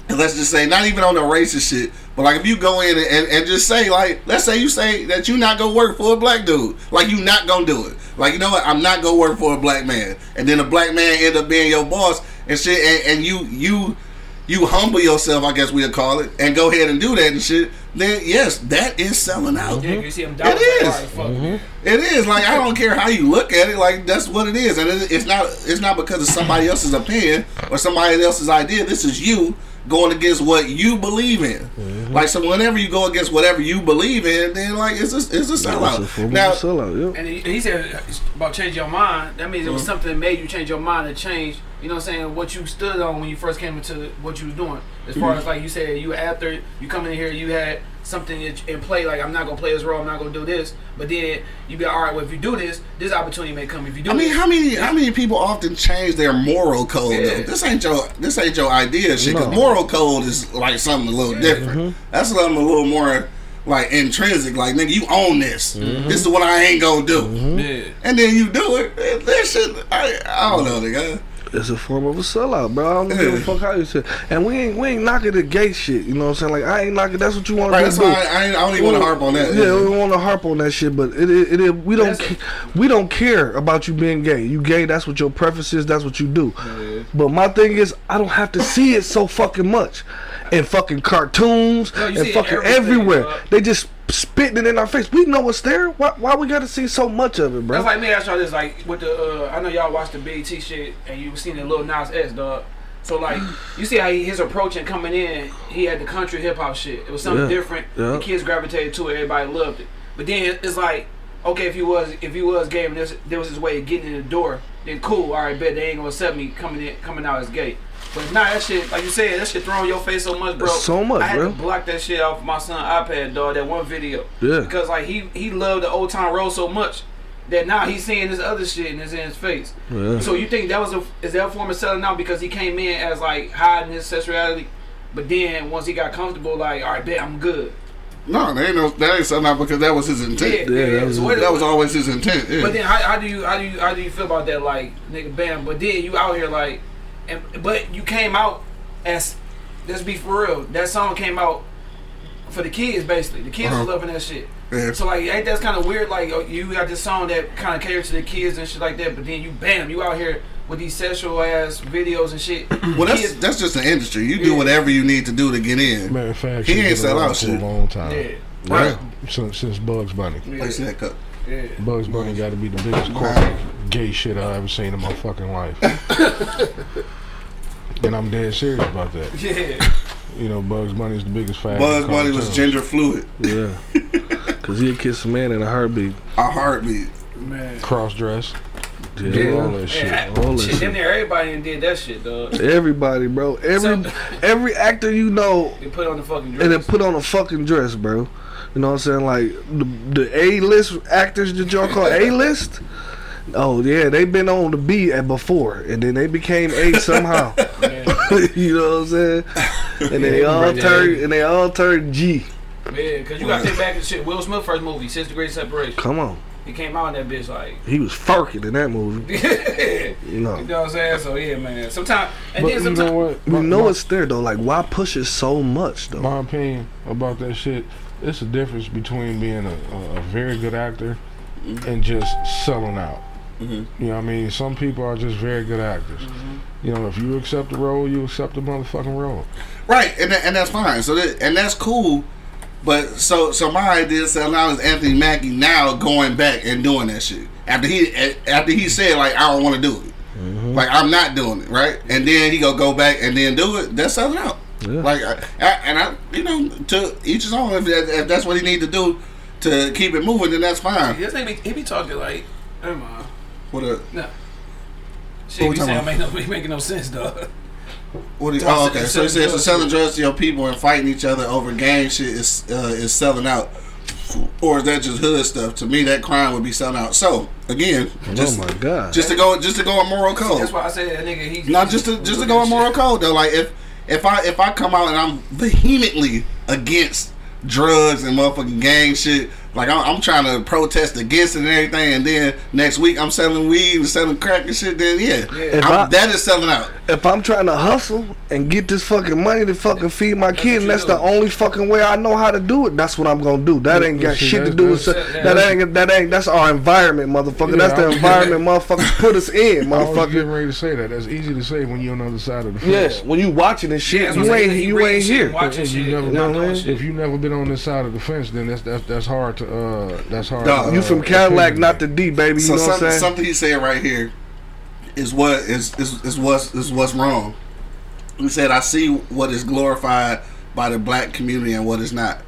and let's just say not even on the racist shit, but like if you go in and, and, and just say like, let's say you say that you not gonna work for a black dude, like you not gonna do it. Like you know what, I'm not gonna work for a black man, and then a black man end up being your boss and shit, and, and you you you humble yourself, I guess we'll call it, and go ahead and do that and shit. Then yes, that is selling out. Yeah, you see them dollars. It is. like, all right, fuck. Mm-hmm. It is like I don't care how you look at it. Like that's what it is, and it, it's not. It's not because of somebody else's opinion or somebody else's idea. This is you going against what you believe in. Mm-hmm. Like so, whenever you go against whatever you believe in, then like it's a it's a It's a sellout. form Now, sellout, yeah. And he, he said about change your mind. That means it was mm-hmm. something that made you change your mind and change. You know what I'm saying? What you stood on when you first came into what you was doing. As far mm-hmm. as like you said, you after you come in here, you had something in in play. Like I'm not gonna play this role. I'm not gonna do this. But then you be like, all right. Well, if you do this, this opportunity may come. If you do, I mean, this, how many how many people often change their moral code Yeah. though? This ain't your this ain't your idea shit. Because moral code is like something a little different. Mm-hmm. That's something a little more like intrinsic. Like nigga, you own this. Mm-hmm. This is what I ain't gonna do. Yeah. And then you do it. That shit, I, I don't know, nigga. It's a form of a sellout, bro. I don't give a fuck how you say. And we ain't we ain't knocking the gay shit. You know what I'm saying? Like I ain't knocking. That's what you want Right, to do. why I, I, ain't- I don't even want to harp on that. Yeah, we don't want to harp on that shit, but it it, it, is- we don't ca- we don't care about you being gay. You gay, that's what your preference is. That's what you do. But my thing is, I don't have to see it so fucking much, in fucking cartoons No, and fucking everywhere. dog. They just spitting it in our face. We know what's there. Why, why we got to see so much of it, bro? That's like me. Ask y'all this, like with the. Uh, I know y'all watched the BET shit, and you seen the Lil Nas X, dog. So like, you see how he, his approach and coming in, he had the country hip hop shit. It was something Yeah. different. Yeah. The kids gravitated to it. Everybody loved it. But then it's like, okay, if he was if he was gay and this, there was his way of getting in the door, then cool. All right, bet they ain't gonna accept me coming in coming out as gay. But nah, that shit, like you said, that shit throwing your face so much, bro. So much, I had bro. to block that shit off my son iPad, dog. That one video. Yeah. Because like he he loved the Old Town Road so much that now he's seeing this other shit and it's in his face. Yeah. So you think that was a is that a form of selling out because he came in as like hiding his sexuality, but then once he got comfortable, like all right, bet I'm good. No, that ain't no, that ain't something out because that was his intent. Yeah, yeah. that was- So That was always his intent. Yeah. But then how, how do you how do you how do you feel about that? Like nigga, bam. But then you out here like, and but you came out as let's be for real. That song came out for the kids basically. The kids Uh-huh. was loving that shit. Yeah. So like, ain't that's kind of weird? Like oh, you got this song that kind of caters to the kids and shit like that, but then you bam, you out here with these sexual ass videos and shit. well, that's Kids- that's just the industry. You do whatever you need to do to get in. Matter of fact, He ain't been sell around out for shit. a long time. yeah, Right. Since, since Bugs Bunny. yeah, Place that cup. yeah. Bugs Bunny got to be the biggest corporate gay shit I ever seen in my fucking life. and I'm dead serious about that. Yeah. You know, Bugs Bunny is the biggest fag. Bugs Bunny was cartoons. gender fluid. Yeah. Cause he'd kiss a man in a heartbeat. A heartbeat. Man. Cross dress. Yeah. Yeah. all that shit. Yeah, All that shit, shit. damn near everybody done did that shit, dog. Everybody, bro. Every So- every actor you know They put on the fucking dress. and then put on a fucking dress, bro. You know what I'm saying? Like the the A list actors that y'all call A list. Oh yeah, they've been on the B at before, and then they became A somehow. you know what I'm saying? And they all turned and they all turned G. Yeah, because you got to think back to shit. Will Smith first movie, Six Degrees Separation. Come on, He came out in that bitch like, He was furking in that movie. you You know. know what I'm saying? So yeah, man. Sometimes and But then you sometimes know what? You My- know my- it's there though. Like why push it so much though? my opinion about that shit. It's a difference between being a, a, a very good actor and just selling out. Mhm. You know what I mean? Some people are just very good actors. You know, if you accept the role, you accept the motherfucking role. Right, and that, and that's fine. So that, and that's cool. But so so my idea so now is Anthony Mackie now going back and doing that shit after he after he said like I don't want to do it, like I'm not doing it, right? And then he go go back and then do it. That's selling out. Yeah. Like I, I, and I you know to each his own. If, that, if that's what he need to do to keep it moving, then that's fine. this nigga be, he be talking like, never mind. What a No. What Shit, we be talking saying about? make no be making no sense, dog. What do you, Selling- oh, okay. So he selling says so selling drugs to your people and fighting each other over gang shit is uh, is selling out, or is that just hood stuff? To me, that crime would be selling out. So again, just oh my god. just to go just to go on moral code, That's why I said that nigga. He not just to just to go on moral code though. Like if if I if I come out and I'm vehemently against drugs and motherfucking gang shit. Like I'm, I'm trying to protest against it and everything, and then next week I'm selling weed and selling crack and shit. Then yeah, Yeah. I'm- that is selling out. if I'm trying to hustle and get this fucking money to fucking feed my kid, what and that's the only fucking way I know how to do it, that's what I'm gonna do. That ain't got shit to do with that's- that ain't that ain't that's our environment, motherfucker. Yeah, that's the I'm- environment motherfuckers put us in, I was motherfucker. getting ready to say that. That's easy to say when you're on the other side of the Yeah, fence. when you watching this shit, Yeah, you ain't you ain't here. watching you shit, never- You know doing what I mean? shit. If you've never been on this side of the fence, then that's that's, that's hard to uh that's hard. Dog, to, You uh, from Cadillac, opinion. not the D, baby. You So know what I'm something, saying? something he said right here is what is is, is what's is what's wrong. He said, "I see what is glorified by the black community and what is not."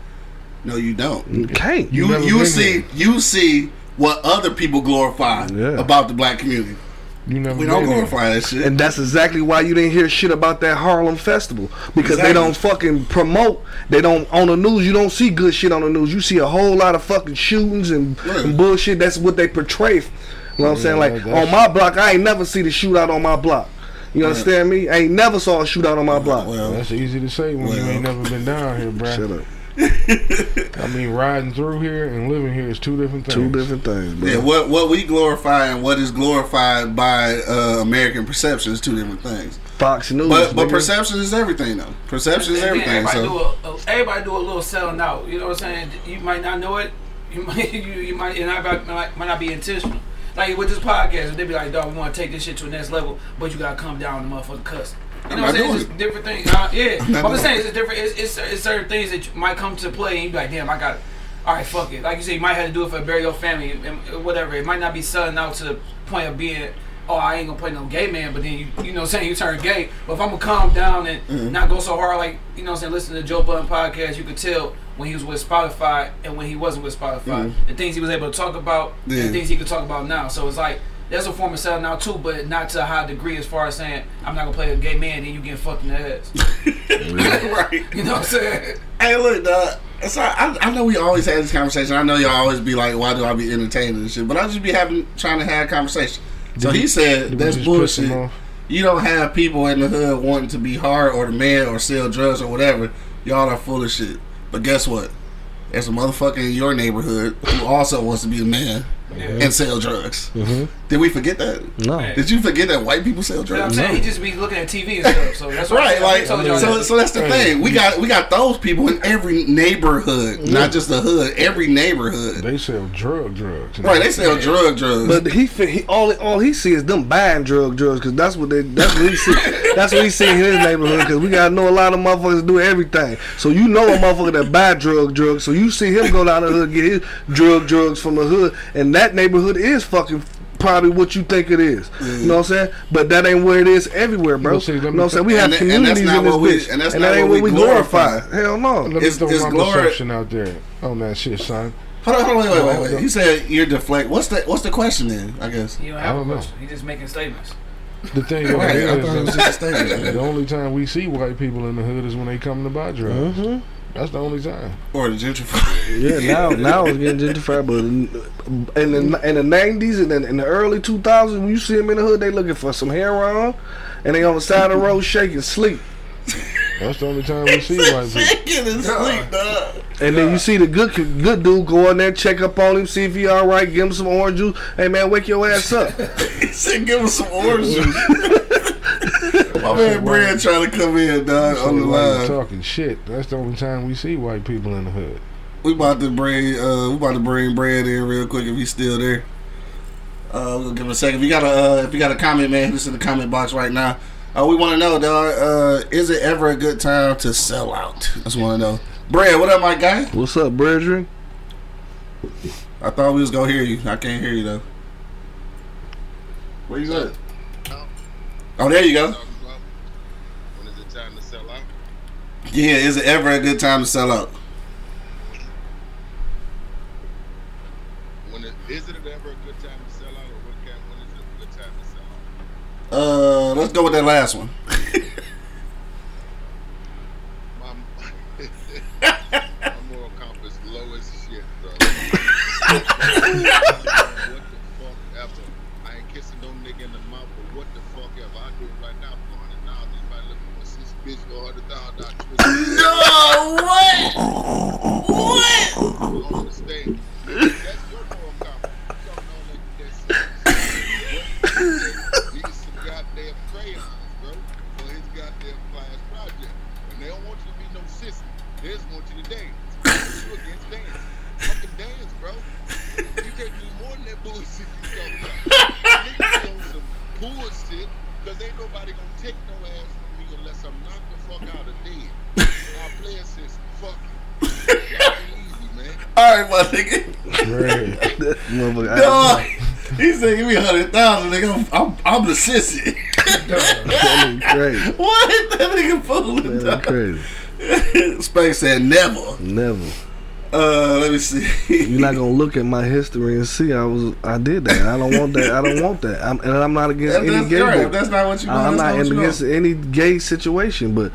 No, you don't. You can't. You never you see here. you see what other people glorify Yeah. about the black community. You never We don't been here. glorify that shit. And that's exactly why you didn't hear shit about that Harlem festival because they don't fucking promote. They don't on the news. You don't see good shit on the news. You see a whole lot of fucking shootings and, Yeah. and bullshit. That's what they portray. You know what I'm saying? Like that's- on my block, I ain't never see the shootout on my block. You understand me? I ain't never saw a shootout on my block. well, That's easy to say when you ain't never been down here, bruh. Shut up. I mean, riding through here and living here is two different things. Two different things, bro. yeah, what what we glorify and what is glorified by uh, American perception is two different things. Fox News. But but perception is everything though. Perception is everything. Everybody, So do a, a- everybody do a little selling out. You know what I'm saying? You might not know it. You might you, you might and I might, might not be intentional. Like with this podcast, they'd be like, "Dog, we want to take this shit to the next level, but you gotta come down and motherfucking cuss." You I'm know what I'm saying? It's just different things. Uh, yeah, I'm I'm doing saying it's a different. It's, it's, it's certain things that might come to play, and you be like, "Damn, I got." it. All right, fuck it. Like you said, you might have to do it for bury your family, and whatever. It might not be selling out to the point of being oh, I ain't gonna play no gay man, but then you, you know what I'm saying, you turn gay. But if I'm gonna calm down and Mm-hmm. not go so hard, like, you know what I'm saying, listen to Joe Budden podcast, you could tell when he was with Spotify and when he wasn't with Spotify. The things he was able to talk about Mm-hmm. Yeah. and things he could talk about now. So it's like, that's a form of selling out too, but not to a high degree as far as saying, I'm not gonna play a gay man, then you get fucked in the ass. right. You know what I'm saying? Hey, look, dog. So I, I know we always have this conversation. I know y'all always be like, "Why do I be entertaining and shit?" But I just be having trying to have a conversation. So Did he said that's just piss him bullshit. You don't have people in the hood wanting to be hard or the man or sell drugs or whatever. Y'all are full of shit. But guess what? There's a motherfucker in your neighborhood who also wants to be a man and sell drugs. Mm-hmm. Did we forget that? No. Did you forget that white people sell You know I'm drugs? saying? He just be looking at TV and stuff. So that's what Right, I like told y'all so. that. So that's the thing. We got we got those people in every neighborhood, not just the hood. Every neighborhood. They sell drug drugs. Right, they sell drug drugs. But he, he all all he see is them buying drug drugs because that's what they that's what he see that's what he see in his neighborhood because we gotta know a lot of motherfuckers do everything. So you know a motherfucker that buy drug drugs. So you see him go down the hood get his drug drugs from the hood, and that neighborhood is fucking. Probably what you think it is, you know what I'm saying? But that ain't where it is everywhere, bro. Well, see, You know what I'm saying? We have And that- and communities in this what we- bitch, and that's and not that ain't what what we we glorify. glorify. Hell no. Let me It's- throw it's my glory- perception out there on that shit, son. hold on, hold on, wait, wait, wait, wait. He said you're deflect. What's the what's the question then? I guess. He don't I have a don't know. question. He just making statements. The thing about Right, it I thought it was is, just a statement. the only time we see white people in the hood is when they come to buy drugs. Mhm. That's the only time. or the gentrification. Yeah, now now it's getting gentrified, but in in the in the nineties and in, in the early two thousands, when you see them in the hood, they looking for some hair heroin, and they on the side of the road shaking sleep. That's the only time we see white people. Shaking his sleep, dog. And then you see the good good dude go in there, check up on him, see if he all right, give him some orange juice. Hey man, wake your ass up. He said, "Give him some orange juice." My man Brad trying to come in, dog, on the So, like, line. talking shit. That's the only time we see white people in the hood. We about to bring uh we about to bring Brad in real quick if he's still there. Uh we'll give him a second. If you got a uh, if you got a comment, man, this in the comment box right now. Uh, we want to know, dog. Uh, is it ever a good time to sell out? I just want to know. Brad, what up, my guy? What's up, brethren? I thought we was gonna hear you. I can't hear you though. Where you at? Oh, there you go. talking about when is it time to sell out? Yeah, is it ever a good time to sell out? When it, is it ever a good time to sell out, or what kind, when is it a good time to sell out? Uh, let's go with that last one. My, my moral compass low as shit, bro. what the fuck ever? I ain't kissing no nigga in the mouth, but what the fuck ever? I do right now for hundred dollars. Anybody looking for six bitch for hundred thousand dollars? No, what? Don't understand. That's your moral compass. You don't know like that shit. These some goddamn crayons, bro, for his goddamn class project. And they don't want you to be no sissy. They just want you to dance. You against dance. Fucking dance, bro. You can't do more than that bullshit you talking about. Niggas on some bullshit, because ain't nobody gonna take no ass from me unless I'm knocked the fuck out of dead. Now play a system. Fuck you. Y'all be easy, man. All right, my nigga. Right. Motherfucker, No, he said, "Give me a hundred thousand, nigga. I'm, I'm, I'm the sissy." what? That nigga fooling. That crazy. Space said never. Never. Uh, let me see. You're not gonna look at my history and see I was I did that. I don't want that. I don't want that. I'm, and I'm not against That- any that's gay. right. That's not what you want, I'm not not against want. any gay situation, but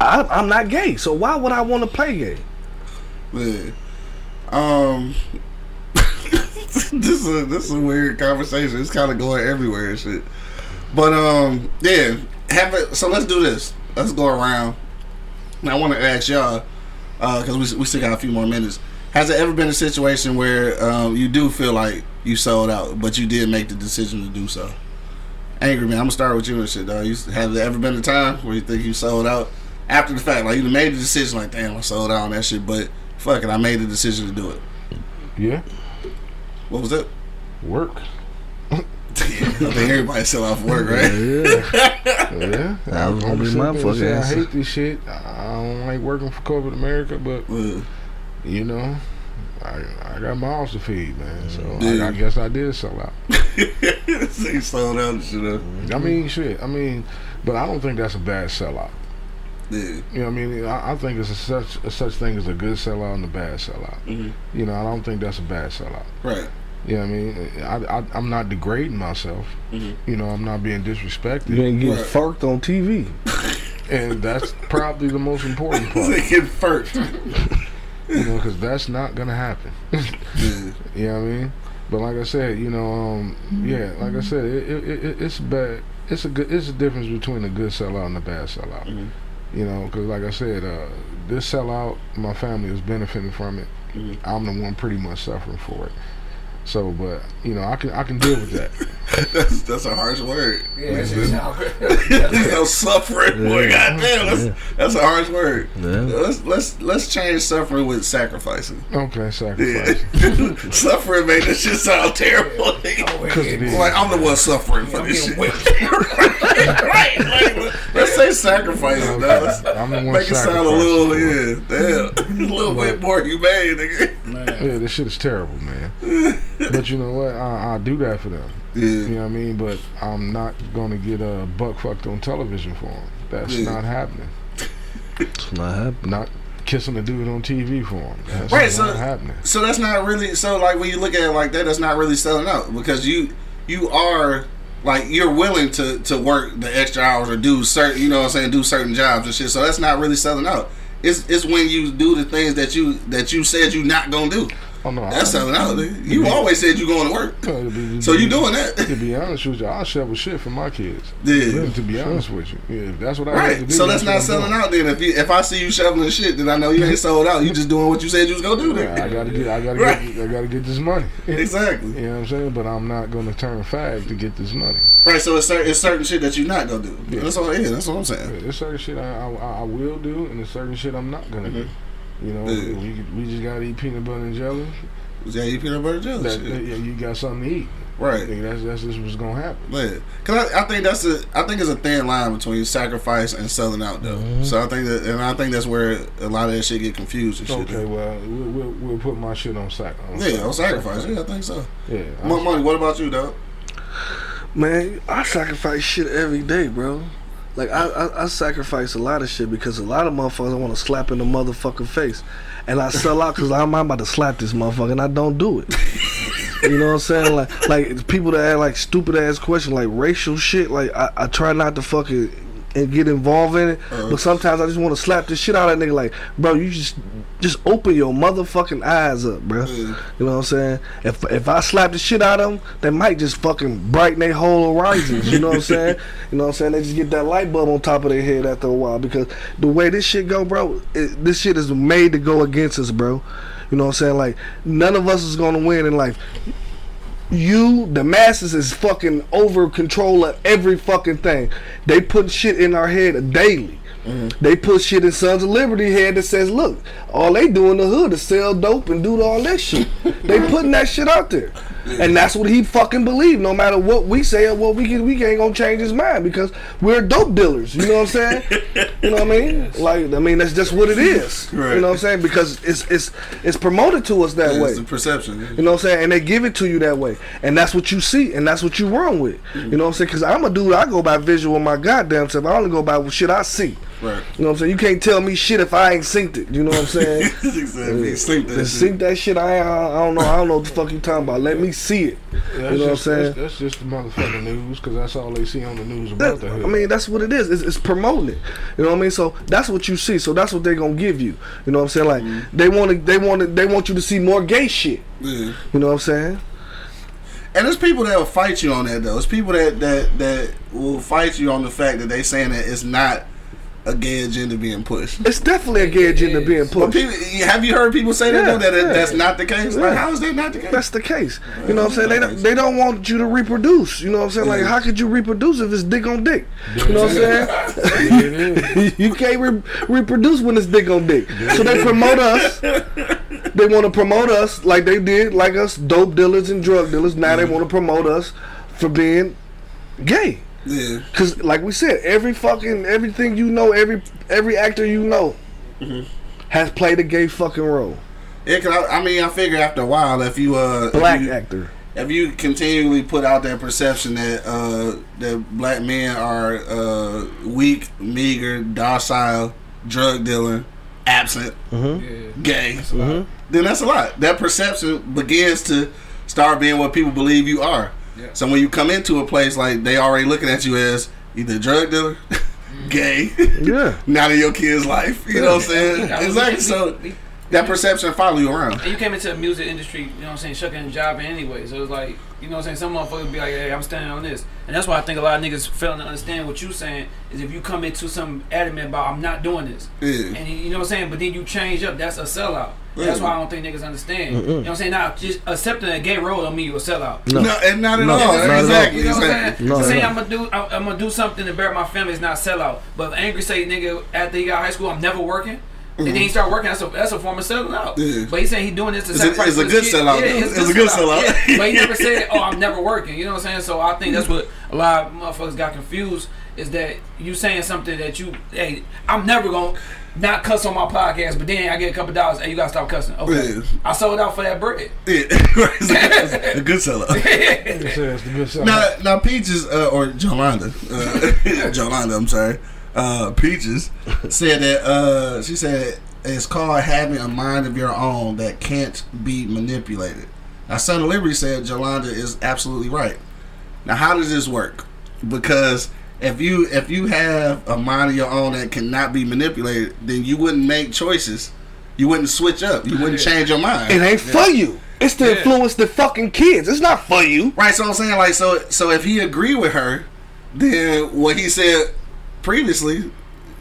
I, I'm not gay. So why would I want to play gay? Yeah. Um, this is a, this is a weird conversation. It's kind of going everywhere and shit. But um, yeah, have it. So let's do this. Let's go around. I want to ask y'all because we we still got a few more minutes. Has it ever been a situation where um, you do feel like you sold out, but you did make the decision to do so? Angry man, I'm gonna start with you and shit, dog. You have there ever been a time where you think you sold out after the fact, like you made the decision, like damn, I sold out on that shit, but fuck it, I made the decision to do it. Yeah. What was it? Work. I think everybody sell out for work, right? Yeah. Yeah. That was gonna be sit my fucking say, I hate this shit. I don't like working for corporate America, but Uh, you know, I I got mouths to feed, man. So I, I guess I did sell out. he sold out and shit up. I mean, shit. I mean, but I don't think that's a bad sellout. Yeah. You know, I mean, I, I think it's a such a such thing as a good sellout and a bad sellout. Mhm. You know, I don't think that's a bad sellout. Right. You know what I mean? I, I, I'm not degrading myself. Mhm. You know, I'm not being disrespected. You ain't getting Right. fucked on TV. And that's probably the most important part. They get first. You know, because that's not going to happen. Yeah. You know what I mean? But like I said, you know, um, yeah, like I said, it, it, it, it's bad. It's a good. It's a difference between a good sellout and a bad sellout. Mhm. You know, because like I said, uh, this sellout, my family is benefiting from it. Mhm. I'm the one pretty much suffering for it. So, but you know, I can I can deal with that. That's that's a harsh word. Yeah, that's just how There's no suffering, boy. Yeah. Goddamn, that's Yeah. that's a harsh word. Yeah. Let's let's let's change suffering with sacrificing. Okay, Yeah. sacrifice. suffering made this shit sound terrible. Because it is. like I'm the one suffering for I'm this shit. right, right. Like, let's say sacrificing. dog. Let's I'm the one make it sound a little, sacrificing. yeah, damn, a little bit more humane, nigga. Yeah, this shit is terrible, man. but you know what? I, I do that for them. You know what I mean? But I'm not gonna get uh, a buck fucked on television for them. That's Yeah. not happening. It's not happening. Not kissing a dude on TV for them. That's Right, not so- happening. so that's not really so. Like when you look at it like that, that's not really selling out because you you are like you're willing to to work the extra hours or do certain, you know what I'm saying, do certain jobs and shit. So that's not really selling out. It's it's when you do the things that you that you said you're not gonna do. Oh no, That's I, selling out. nigga. You always said you going to work, to be, so you doing that? To be honest with you, I'll shovel shit for my kids. Yeah. Really, to be honest with you, yeah, if that's what I have to Right. do. So that's not selling doing. out. Then if you, if I see you shoveling shit, then I know you ain't sold out. You just doing what you said you was gonna do. Then. Yeah, I gotta get, I gotta Right. get, I gotta get this money. Exactly. You know what I'm saying? But I'm not gonna turn fag to get this money. Right. So it's certain, it's certain shit that you're not gonna do. Yeah. That's all. Yeah. That's what I'm Yeah, saying. There's certain shit I, I, I will do, and there's certain shit I'm not gonna mm-hmm. do. You know, Yeah. we, we just gotta eat peanut butter and jelly. Yeah, you peanut butter and jelly. That, that- yeah, you got something to eat. Right. think that's that's just what's gonna happen. Yeah, cause I, I think that's a I think it's a thin line between sacrifice and selling out though. Mm-hmm. So I think that and I think that's where a lot of that shit get confused and shit. Okay, well, we'll, we'll, we'll put my shit on sac. On Yeah, on sacrifice. Yeah, I think so. Yeah, Mo- Money. What about you, dog? Man, I sacrifice shit every day, bro. Like I, I, I sacrifice a lot of shit because a lot of motherfuckers I want to slap in the motherfucking face, and I sell out because I'm, about to slap this motherfucker and I don't do it. You know what I'm saying? Like, like people that ask like stupid ass questions, like racial shit. Like I, I try not to fucking and get involved in it, uh-huh. but sometimes I just want to slap the shit out of that nigga. Like, bro, you just just open your motherfucking eyes up, bro. Yeah. You know what I'm saying? If if I slap the shit out of them, they might just fucking brighten their whole horizons. You know what I'm saying? You know what I'm saying? They just get that light bulb on top of their head after a while because the way this shit go, bro, it, this shit is made to go against us, bro. You know what I'm saying? Like none of us is gonna win in life. You, the masses, is fucking over control of every fucking thing. They put shit in our head daily. Mm-hmm. They put shit in Sons of Liberty head that says, look, all they do in the hood is sell dope and do all that shit. they putting that shit out there. And that's what he fucking believe. No matter what we say or what we can, we ain't gonna change his mind because we're dope dealers. You know what I'm saying? you know what I mean? Like, I mean, that's just what it is. Right. You know what I'm saying? Because it's it's it's promoted to us that Yeah, way. it's the perception. You know what I'm saying? And they give it to you that way. And that's what you see. And that's what you run with. Mm-hmm. You know what I'm saying? Because I'm a dude, I go by visual my goddamn self. I only go by what shit I see. Right. You know what I'm saying? You can't tell me shit if I ain't synced it. You know what I'm saying? exactly. Sleep that shit. sync that shit, I, I I don't know. I don't know what the fuck you talking about. Let me see it. That's You know what I'm saying? That's, that's just the motherfucking news because that's all they see on the news That- about the. I mean, that's what it is. It's, it's promoting it. You know what I mean? So that's what you see. So that's what they're gonna give you. You know what I'm saying? Like Mm-hmm. they want to, they want to, they want you to see more gay shit. Yeah. You know what I'm saying? And there's people that will fight you on that though. It's people that that that will fight you on the fact that they saying that it's not a gay agenda being pushed. It's definitely a gay agenda being pushed. people, have you heard people say that Yeah, though, that yeah. that's not the case? Like, how is that not the case? That's the case. You know what I'm saying? They don't, they don't want you to reproduce. You know what I'm saying? Like, how could you reproduce if it's dick on dick? You know what I'm saying? Yeah, you can't re- reproduce when it's dick on dick. So they promote us. They want to promote us like they did, like us dope dealers and drug dealers. Now they mm-hmm. want to promote us for being gay. Yeah. Cause like we said, every fucking everything you know, every every actor you know has played a gay fucking role. Yeah, cause I, I mean, I figure after a while, if you uh, Black if you, actor. if you continually put out that perception that uh, that black men are uh, weak, meager, docile, drug dealer, absent, Yeah. gay, then that's a lot. That perception begins to start being what people believe you are. Yeah. So when you come into a place like they already looking at you as either drug dealer, gay, Yeah. not in your kid's life. You know what I'm saying? Yeah, Exactly. So that perception follow you around. And you came into the music industry, you know what I'm saying, shucking and jiving anyway. So it was like, you know what I'm saying, some motherfuckers be like, hey, I'm standing on this. And that's why I think a lot of niggas failing to understand what you saying is if you come into some adamant about, I'm not doing this. Yeah. And you know what I'm saying, but then you change up, that's a sellout. That's why I don't think niggas understand. You know what I'm saying? Now, just accepting a gay role don't mean you a sellout. No. No, and not at No, all. not at all. exactly. You know what I'm saying? No, saying no. I'm gonna do I'm, I'm gonna do something to bear my family is not sellout. But if Angry say nigga after he got high school I'm never working. And then he start working. That's a that's a form of selling out. Yeah. But he's saying he doing this to It's a- sacrifice it's a good his kid. sellout. Yeah, It's a good sellout. Yeah. But he never said, "Oh, I'm never working." You know what I'm saying? So I think that's what a lot of motherfuckers got confused is that you saying something that you, hey, I'm never gonna not cuss on my podcast, but then I get a couple dollars. Hey, you gotta stop cussing. Okay, Yeah. I sold out for that bread. Yeah, it's a good, a good seller. It says the good side. now, now Peaches uh, or Jolanda, uh, Jolanda, I'm sorry, uh, Peaches said that uh, she said it's called having a mind of your own that can't be manipulated. Now, Son of Liberty said Jolanda is absolutely right. Now, how does this work? Because if you if you have a mind of your own that cannot be manipulated, then you wouldn't make choices You wouldn't switch up. You wouldn't change your mind. It ain't for you. It's to Yeah. influence the fucking kids. It's not for you. Right, so I'm saying like so so if he agreed with her, then what he said previously,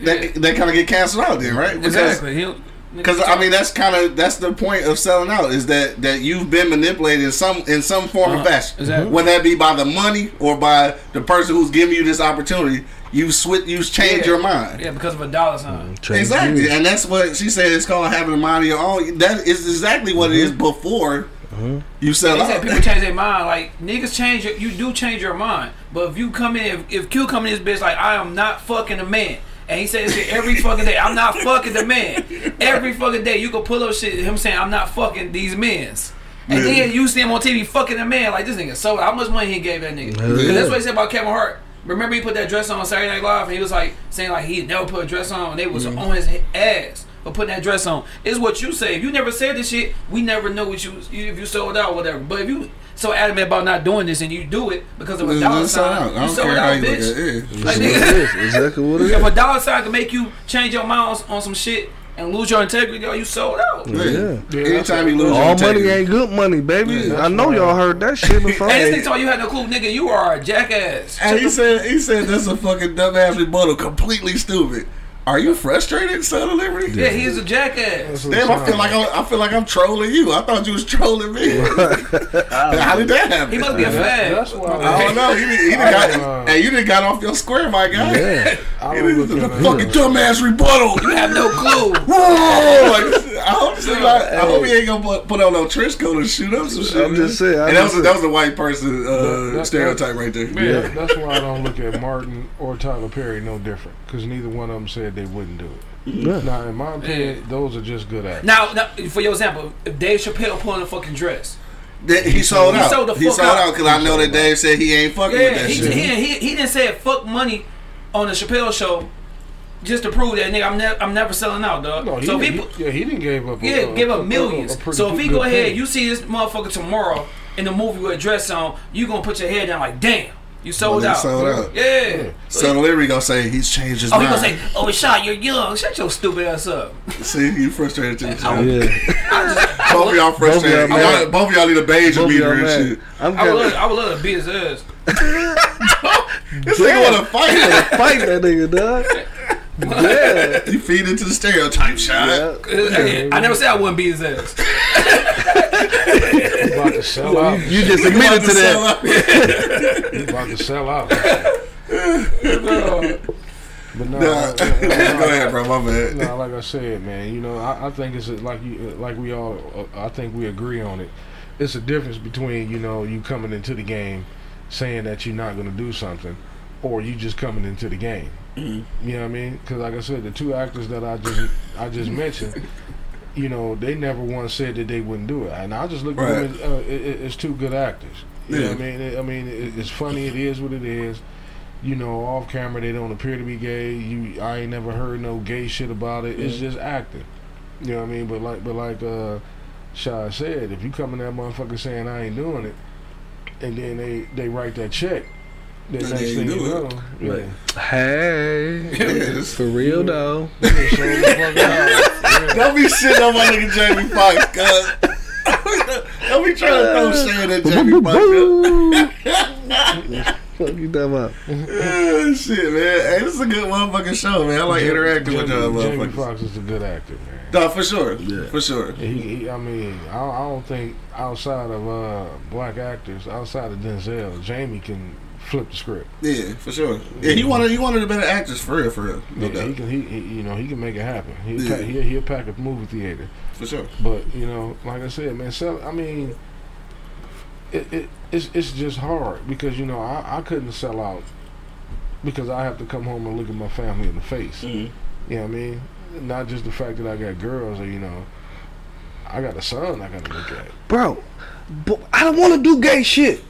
that Yeah. that kind of get canceled out then, right? Because Exactly. Because I mean that's kind of that's the point of selling out is that that you've been manipulated in some in some form or Uh-huh. fashion, Exactly. whether that be by the money or by the person who's giving you this opportunity. You switch, you change Yeah. your mind. Yeah, because of a dollar sign. Exactly, and that's what she said. It's called having a mind of your own. That is exactly what it is before you sell They out. said people change their mind. Like niggas change. Your, you do change your mind. But if you come in, if, if Q come in this bitch like I am not fucking a man, and he says shit every fucking day, I'm not fucking the man. Every fucking day, you can pull up shit him saying I'm not fucking these men's. And Yeah. then you see him on TV fucking a man like this nigga. So how much money he gave that nigga? Yeah. That's what he said about Kevin Hart. Remember he put that dress on Saturday Night Live and he was like saying like he never put a dress on and they was on his ass for putting that dress on. It's what you say. If you never said this shit, we never know what you if you sold out or whatever. But if you so adamant about not doing this and you do it because of a Just dollar sell sign, out. I you don't sold care how out, you look bitch. at it. Like, That's what it nigga. Exactly what it if a dollar sign can make you change your mind on, on some shit and lose your integrity, yo, you sold out. Yeah. Yeah, Anytime you lose your All money ain't good money, baby. Yeah, I know y'all heard that shit before. And this nigga told you had no clue, nigga. You are a jackass. And he said, he said that's a fucking dumbass rebuttal, completely stupid. Are you frustrated, son of liberty? Yeah, he is a jackass. Damn, I feel like I'm, I feel like I'm trolling you. I thought you was trolling me. How did that happen? He must be a fan. That's why I don't know. He, done- he done got, Uh, hey, you done got off your square, my guy. Yeah. I It don't is look a at it. fucking dumbass rebuttal. You have no clue. Whoa! Like, I hope, so, like, I hope he ain't gonna put, put on no trench coat and shoot up some shit. I'm just saying, I'm And that was, just a, that was a white person uh, That- that- stereotype right there. Yeah, that's why I don't look at Martin or Tyler Perry no different because neither one of them said they wouldn't do it. Yeah. Now, in my opinion, those are just good actors. Now, now, for your example, if Dave Chappelle pulling a fucking dress. That- he sold He out. sold the he fuck sold out. out because I know that Dave said he ain't fucking Yeah, with that he, shit. he, he, he didn't say fuck money on the Chappelle show just to prove that nigga I'm, ne- I'm never selling out, dog. No, he, so if didn't- he, yeah, he didn't give up. yeah, a- give up a- millions. a pretty So if he go ahead, pay. you see this motherfucker tomorrow in the movie with a dress on, you gonna put your head down like, damn, you sold Well, out. he sold out. Yeah. So the Larry gonna say he's changed his mind. Oh, he gonna say, "Oh, Rashad, you're young. Shut your stupid ass up." See, you frustrated too. Yeah. Both of y'all frustrated. y'all Both, both of y'all need a beige Both of meter y'all and shit. I'm I would, love, I would love to beat his ass. This nigga wanna fight. of fight that nigga, dog. Yeah. you feed into the stereotype shot. yeah. Hey, I never said I wouldn't beat his ass. He about to sell out. You just You about admitted to sell that. out. He about to sell out. But no, Nah. uh, Go uh, ahead, bro. My bad. No, like I said, man, you know, I, I think it's a, like you, like we all, uh, I think we agree on it. It's a difference between you know you coming into the game saying that you're not going to do something, or you just coming into the game. You know what I mean? Because like I said, the two actors that I just I just mentioned, you know, they never once said that they wouldn't do it, and I just look at them as uh, it, it- it's two good actors. You know what I mean? I mean, it's funny. It is what it is. You know, off camera they don't appear to be gay. You, I ain't never heard no gay shit about it. It's just acting. You know what I mean? But like, but like, uh, Shy said, if you come in that motherfucker saying I ain't doing it, and then they they write that check, the next thing you know, yeah, Hey. Yes. For real though. they just sold the fuck out. Yeah. Don't be shitting on my nigga Jamie Foxx, cuz. Don't be trying to throw shade at Jamie Foxx. Fuck you talking about? Yeah, shit, man. Hey, this is a good motherfucking show, man. I like interacting with y'all Jamie, Jamie. Foxx is a good actor, man. No, for sure. Yeah. For sure. He, he, I mean, I, I don't think outside of uh, black actors, outside of Denzel, Jamie can flip the script. Yeah, for sure. Yeah, he wanted he wanted the better actors for real, for real. No Yeah, he can. He, he, you know, he can make it happen. He, Yeah. will he, he'll pack a movie theater. For sure. But you know, like I said, man, sell, I mean, it, it it's it's just hard because you know I, I couldn't sell out because I have to come home and look at my family in the face. Mhm. You know what I mean? Not just the fact that I got girls or you know, I got a son I got to look at. Bro, but I don't want to do gay shit.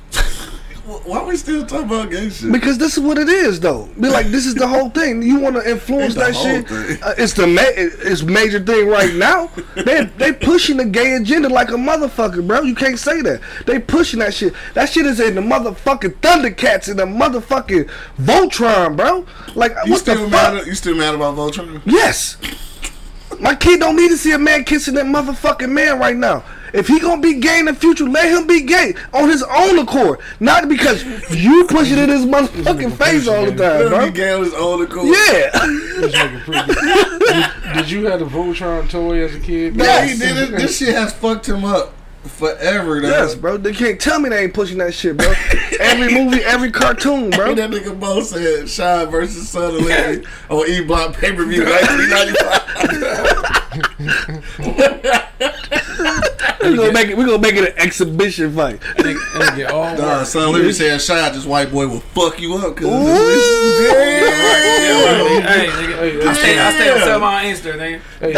Wh- Why we still talking about gay shit? Because this is what it is, though. Be like, this is the whole thing. You want to influence that shit? Uh, it's the ma- it's major thing right now. They they pushing the gay agenda like a motherfucker, bro. You can't say that. They pushing that shit. That shit is in the motherfucking Thundercats and the motherfucking Voltron, bro. Like You what the still fuck? mad? You still mad about Voltron? Yes. My kid don't need to see a man kissing that motherfucking man right now. If he gonna be gay in the future, let him be gay on his own accord, not because you push it in his motherfucking face all the time, Let him bro. be gay on his own accord. Yeah. This nigga pretty good. did, did you have the Voltron toy as a kid? No, he did it. This shit has fucked him up forever, though. Yes, bro. They can't tell me they ain't pushing that shit, bro. every movie, every cartoon, bro. That nigga Bo said Shine versus Son of on E Block pay per view 1995. We gonna make it. We gonna make it an exhibition fight. Nigga, nigga, all Nah, work. Son of Liberty said Shine, this white boy will fuck you up. Cause Ooh. this Yeah. Hey, nigga. Hey, I stay, I stay on my Insta, nigga. Hey,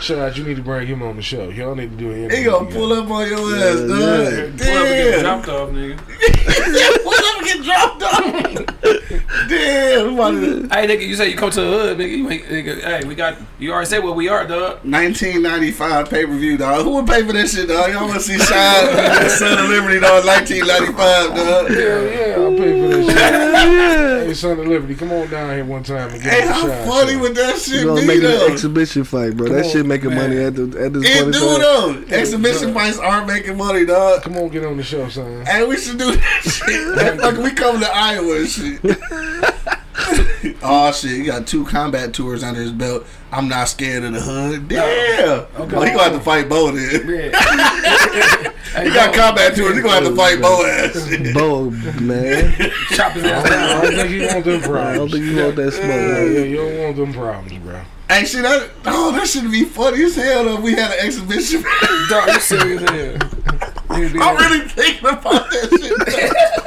Shad, yeah. You need to bring him on the show. Y'all need to do an He gonna together. pull up on your ass, Yeah, dog. yeah. Pull up and get dropped off, nigga. Pull up and get dropped off. Damn. we about to- Hey, nigga, you say you come to the hood, nigga. You ain't, nigga. Hey, we got. You already said what we are, dog. 1995 pay per view, dog. Who would pay for that shit, dog? Y'all want to see Shine Son of Liberty, dog? 1995, dog. Yeah, yeah, I'll pay for this shit. yeah. Hey, Son of Liberty, come on down here one time and get Hey, on the how Shad funny show. would that We shit gonna be, make it an though? exhibition fight, bro. Come that on, shit making man. money at the at this It point. do in time. though. Exhibition fights aren't making money, dog. Come on, get on the show, son. And we should do that shit. That fuck, we come to Iowa and shit. oh shit, he got two combat tours under his belt. I'm not scared of the hood. Damn. Okay. Oh, he gonna have to fight Bo then. Yeah. He got bro, combat tours. He gonna have to fight Bo ass. Bo, man. Chop his ass I down. don't think you want them I don't think you want that smoke. Yeah, yeah, you don't want them problems, bro. Hey, shit, that, oh, that should be funny as hell if We had an exhibition. Dog, you serious as hell. I'm like, really thinking about that shit.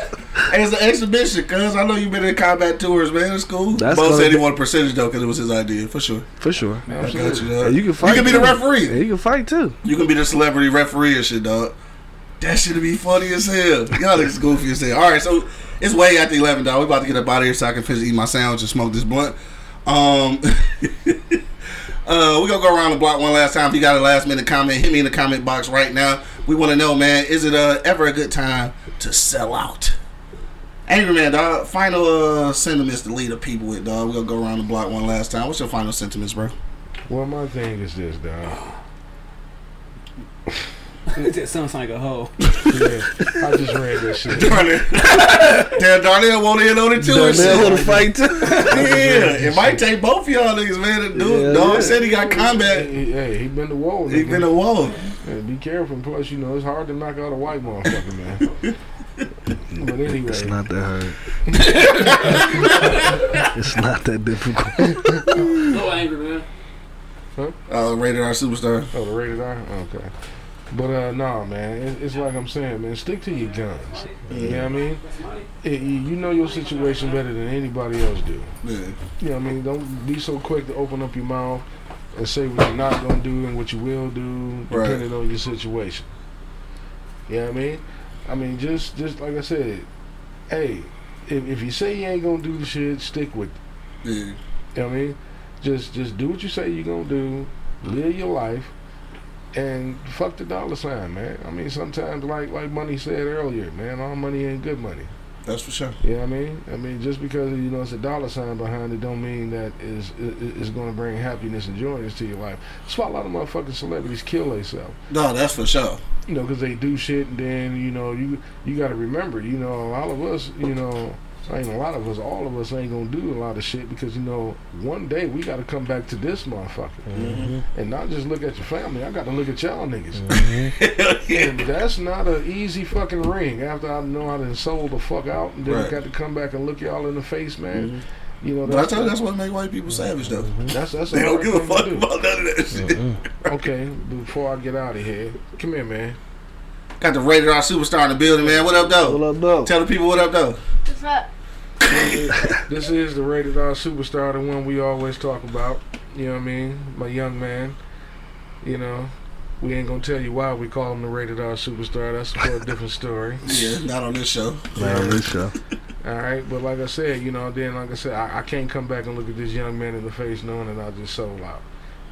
Hey, it's an exhibition, cuz I know you've been in combat tours, man. It's cool. That's Bo gonna said he be- wanted percentage though, because it was his idea, for sure. For sure. I got you, dog. And you can fight. You can be the referee. Yeah, you can fight too. You can be the celebrity referee and shit, dog. That should be funny as hell. Y'all niggas goofy as hell. All right, so it's way after eleven, dog. We about to get up out of here so I can finish eating my sandwich and smoke this blunt. Um, uh, we gonna go around the block one last time. If you got a last minute comment, hit me in the comment box right now. We want to know, man, is it uh, ever a good time to sell out? Angry man, dog. Final uh, sentiments to lead the people with, dog. We gonna go around the block one last time. What's your final sentiments, bro? Well, my thing is this, dog. That sounds like a hoe. Yeah, I just read that shit. Darnell. Damn, Darnell want in on it too. and Darnell shit. want to fight too. Yeah, it might take both of y'all niggas, man. The dude, Yeah, dog yeah. said he got combat. Hey, hey, he been to war. He been a wall. Yeah, be careful. Plus, you know, it's hard to knock out a white motherfucker, man. But anyway, It's not that hard. it's not that difficult. So angry, man. Uh, rated R superstar. oh, the rated R. Okay. But uh, no, man, it, it's like I'm saying, man. Stick to your guns. You know what I mean? It, you you know your situation better than anybody else do. Yeah. You know what I mean? Don't be so quick to open up your mouth and say what you're not gonna do and what you will do, Right. depending on your situation. You know what I mean? I mean, just just like I said, hey, if, if you say you ain't gonna do the shit, stick with it. Yeah. You know what I mean? Just just do what you say you're gonna do, live your life, and fuck the dollar sign, man. I mean, sometimes like like Money said earlier, man, all money ain't good money. That's for sure. You know what I mean? I mean, just because you know it's a dollar sign behind it, don't mean that is is going to bring happiness and joy to your life. That's why a lot of motherfucking celebrities kill themselves. No, that's for sure. You know, because they do shit, and then you know you you got to remember, you know, all of us, you know, I mean, a lot of us, all of us ain't gonna do a lot of shit because you know, one day we got to come back to this motherfucker, mm-hmm. and not just look at your family. I got to look at y'all niggas. Mm-hmm. And that's not an easy fucking ring. After I know I done sold the fuck out, and then I got to come back and look y'all in the face, man. Mm-hmm. You know, But I that's tell you, that's what make white people savage, though. that's, that's They don't give a fuck do. about none of that shit. Okay, before I get out of here, come here, man. Got the rated R superstar in the building, man. What up, though? What up, though? Tell the people what up, though. What's up? This is the rated R superstar, the one we always talk about. You know what I mean? My young man. You know, we ain't gonna tell you why we call him the rated R superstar. That's for a different story. Yeah, not on this show. Not on this show. All right, but like I said, you know, then like I said, I, I can't come back and look at this young man in the face knowing that I just sold out,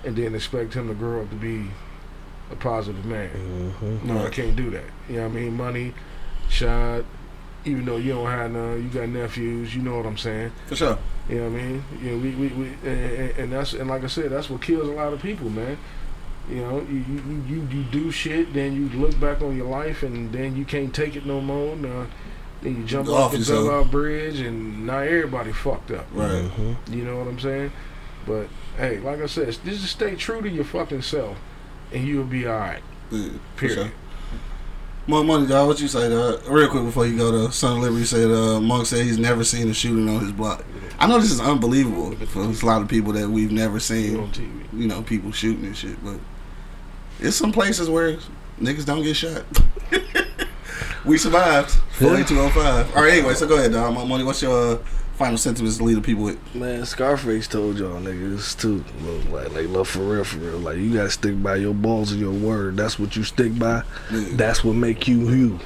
and then expect him to grow up to be a positive man. Mm-hmm. No, I can't do that. You know what I mean? Money, shot. Even though you don't have none, you got nephews. You know what I'm saying? For sure. You know what I mean? You know, we, we, we and, and- and that's and like I said, that's what kills a lot of people, man. You know, you, you, you, you do shit, then you look back on your life, and then you can't take it no more. Now, then you jump Off off the yourself. bridge, and now everybody fucked up. Right. Mhm. You know what I'm saying? But hey, like I said, just stay true to your fucking self, and you'll be all right. Yeah, for Period. Sure. More money, dog. What you say, dog? Real quick before you go, to Son of Liberty said uh, Monk said he's never seen a shooting on his block. I know this is unbelievable for a lot of people that we've never seen. You know, people shooting and shit, but it's some places where niggas don't get shot. we survived. Forty-two oh five. All right. Anyway, so go ahead, dog. More money. What's your uh, final sentiments to lead the people with? Man, Scarface told y'all niggas too. Look, like, like, look, for real, for real. Like, you gotta stick by your balls and your word. That's what you stick by. Yeah. That's what make you you.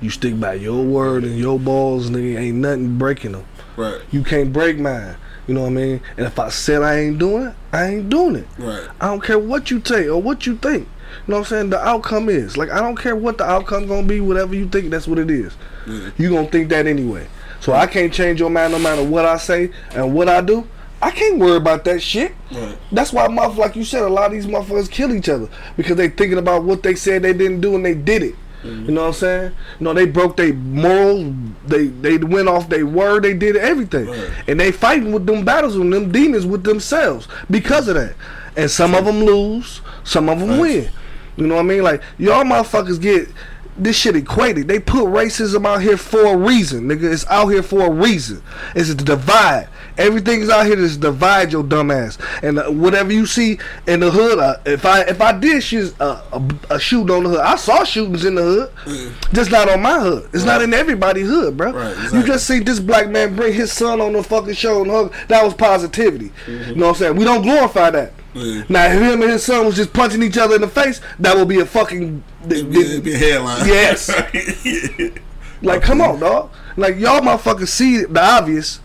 You stick by your word and your balls, nigga. Ain't nothing breaking them. Right. You can't break mine. You know what I mean? And if I said I ain't doing it, I ain't doing it. Right. I don't care what you take or what you think. You know what I'm saying? The outcome is like I don't care what the outcome gonna be. Whatever you think, that's what it is. Yeah. You gonna think that anyway. So I can't change your mind no matter what I say and what I do. I can't worry about that shit. Right. That's why, motherf- like you said, a lot of these motherfuckers kill each other because they thinking about what they said they didn't do and they did it. Mm-hmm. You know what I'm saying? You know they broke their morals. They they went off their word. They did everything, Right. and they fighting with them battles with them demons with themselves because of that. And some of them lose, some of them Right. win. You know what I mean? Like y'all motherfuckers get this shit equated. They put racism out here for a reason, nigga. It's out here for a reason. It's to divide. Everything's out here to divide your dumb ass. And uh, whatever you see in the hood, uh, if I if I did shoot uh, a, a shooting on the hood, I saw shootings in the hood, just not on my hood. It's not in everybody's hood, bro. Right, You just see this black man bring his son on the fucking show and hug. That was positivity. You know what I'm saying? We don't glorify that. Yeah. Now, if him and his son was just punching each other in the face, that would be a fucking. It'd be, it'd be a headline. Yes. Like, come on, dog. Like, y'all motherfuckers see the obvious,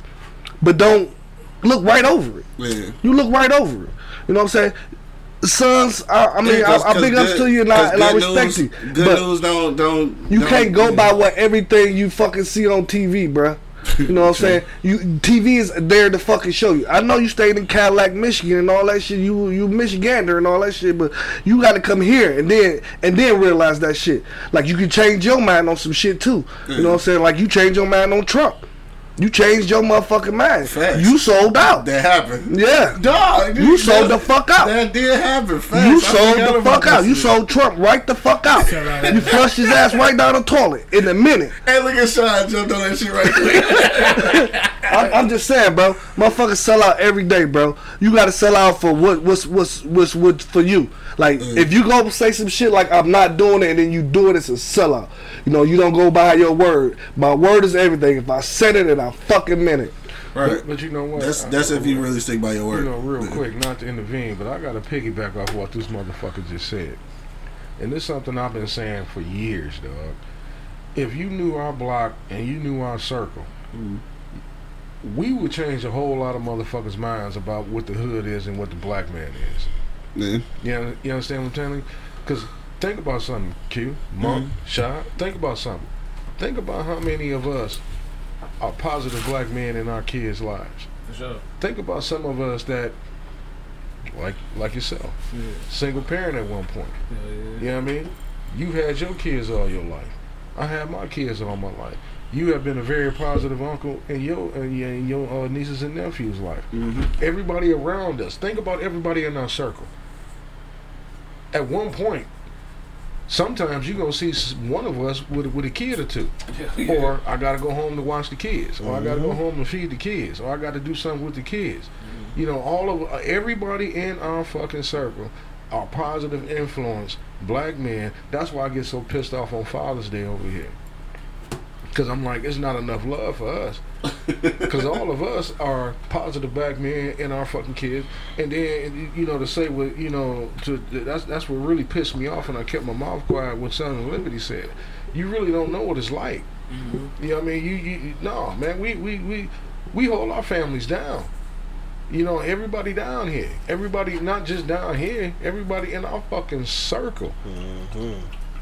but don't look right over it. Yeah. You look right over it. You know what I'm saying? Sons, I, I mean, Yeah, I, I big ups to you and I, and I respect news- you. Good but news don't don't. you don't- can't go by what everything you fucking see on TV, bruh. You know what I'm saying? You TV is there to fucking show you. I know you stayed in Cadillac, Michigan, and all that shit. You you Michigander and all that shit, but you got to come here and then and then realize that shit. Like you can change your mind on some shit too. You know what I'm saying? Like you change your mind on Trump. You changed your motherfucking mind. Facts. You sold out. That happened. Yeah. Dog, You sold the fuck out. That did happen. Facts. You sold the fuck out. You sold Trump right the fuck out. You flushed his ass right down the toilet in a minute. Hey, look at Sean jumped on that shit right quick. I'm, I'm just saying, bro. Motherfuckers sell out every day, bro. You gotta sell out for what what's what's what's what for you. Like Mm. if you go say some shit like I'm not doing it and then you do it, it's a sellout. You know, you don't go by your word. My word is everything. If I said it and I fucking meant it. right. But, but you know what? That's I- that's if you really stick by your word. You know, real Yeah. quick, not to intervene, but I got to piggyback off what this motherfucker just said. And this is something I've been saying for years, dog. If you knew our block and you knew our circle, Mhm. we would change a whole lot of motherfuckers' minds about what the hood is and what the black man is. Yeah. You, un- you understand what I'm telling you? Because think about something, Q, Monk, Mhm. Shot. Think about something. Think about how many of us are positive black men in our kids' lives. For sure. Think about some of us that, like like yourself, Yeah. single parent at one point. Yeah, yeah. You know what I mean? You had your kids all your life. I had my kids all my life. You have been a very positive uncle in your in your, in your uh, nieces and nephews' life. Mm-hmm. Everybody around us. Think about everybody in our circle. At one point, sometimes you're gonna see one of us with, with a kid or two. Yeah. Or I gotta go home to watch the kids, or I gotta Mm-hmm. go home and feed the kids, or I gotta do something with the kids. You know, all of uh, everybody in our fucking circle are positive influence black men. That's why I get so pissed off on Father's Day over here. Cause I'm like, it's not enough love for us. Cause all of us are positive black men in our fucking kids, and then you know to say what you know to that's that's what really pissed me off, and I kept my mouth quiet when Son of Liberty said, "You really don't know what it's like." Mm-hmm. You know what I mean? You, you, you no, man. We, we, we, we hold our families down. You know, everybody down here. Everybody, not just down here. Everybody in our fucking circle mm-hmm.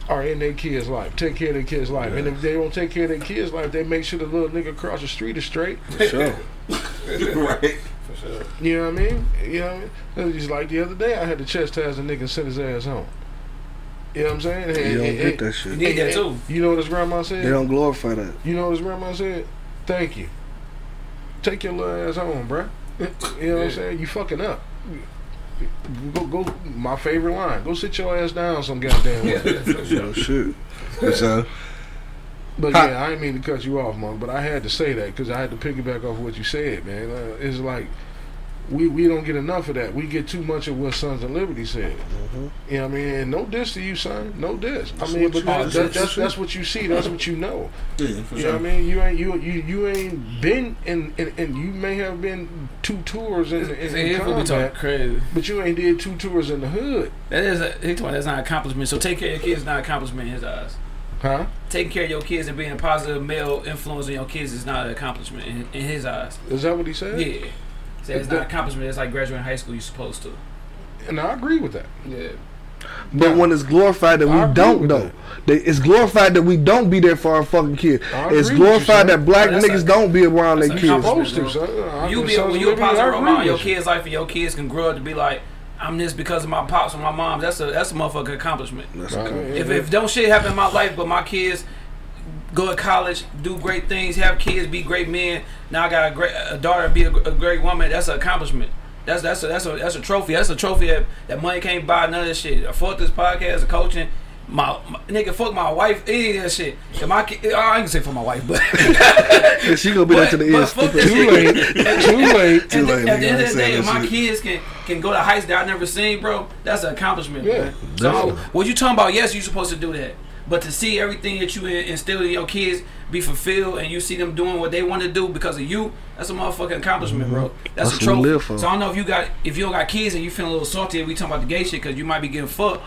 Are in their kids' life. Take care of their kids' life. And if they don't take care of their kids' life, they make sure the little nigga across the street is straight. For sure. right. For sure. You know what I mean? You know what I mean? It was just like the other day, I had to chastise a nigga and send his ass home. You know what I'm saying? And- You don't and- get and- that You shit. need that too. You know what his grandma said? They don't glorify that. You know what his grandma said? Thank you. Take your little ass home, bruh. You know what I'm saying? You fucking up. Go, go. My favorite line. Go sit your ass down some goddamn way. Oh shit. So But yeah, I didn't mean to cut you off, Monk. But I had to say that because I had to piggyback off what you said, man. Uh, it's like we we don't get enough of that. We get too much of what Sons of Liberty said. You know what I mean? No diss to you, son. No diss. I mean, but that, that, that's that's what you see. That's what you know. Yeah, for You sure. know what I mean? You ain't you you you ain't been in, in and you may have been two tours in, in, See, in here's what we talking combat, crazy. but you ain't did two tours in the hood, That is a, he told me that's not an accomplishment. So take care of your kids is not an accomplishment in his eyes. huh? Taking care of your kids and being a positive male influence on your kids is not an accomplishment in, in his eyes. Is that what he said? Yeah. So it's not an accomplishment. It's like graduating high school. You're supposed to. And I agree with that. Yeah. But when it's glorified that I we don't with though, that. It's glorified that we don't be there for our fucking kids. It's agree you, glorified that black that's niggas a- don't be around their that's kids. compliment. Supposed to, son. I You think be Sons when of you a positive role model your kids' life and your kids can grow up to be like, I'm this because of my pops or my mom. That's a that's a motherfucking accomplishment. That's Right. cool. If if don't shit happen in my life, but my kids go to college, do great things, have kids, be great men. Now I got a great a daughter, be a, a great woman. That's an accomplishment. That's that's a that's a that's a trophy. That's a trophy that, that money can't buy. None of this shit. I fought this podcast, the coaching. My, my nigga, fuck my wife. Any of that shit. If my kid, I ain't say for my wife, but she gonna be there to the but end. fuck stupid. that Too late. Too late. Too at, late, the, at the end of the day, if my shit. kids can can go to heights that I never seen, bro, that's an accomplishment. Yeah, man. So what you talking about? Yes, you supposed to do that, but to see everything that you instill in your kids be fulfilled, and you see them doing what they want to do because of you, that's a motherfucking accomplishment, bro. Mm-hmm. That's, That's a what trophy. live for. So I don't know if you got if you don't got kids and you feeling a little salty, and we talking about the gay shit because you might be getting fucked.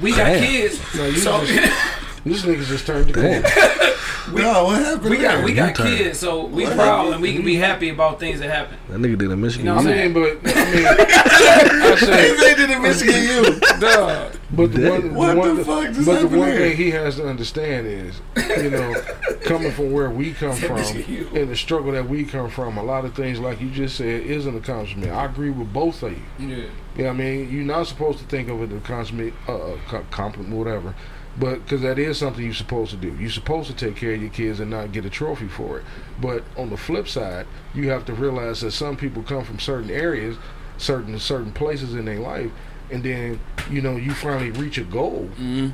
We got Damn. kids, No, you so. This nigga just turned the corner. no, what happened? We got we there? got U-turn. kids, so we What proud happened? and we can be happy about things that happen. That nigga did a Michigan. You know what I I'm Union. mean, but I mean, I He say, said did in Michigan U. Duh. but the one, What the one, the fuck just but the one there? thing he has to understand is, you know, coming from where we come from and the struggle that we come from, a lot of things like you just said is an accomplishment. I agree with both of you. Yeah. You know I mean? You're not supposed to think of it as a compliment, uh, co- compliment, whatever. But because that is something you're supposed to do. You're supposed to take care of your kids and not get a trophy for it. But on the flip side, you have to realize that some people come from certain areas, certain certain places in their life, and then you know you finally reach a goal. hmm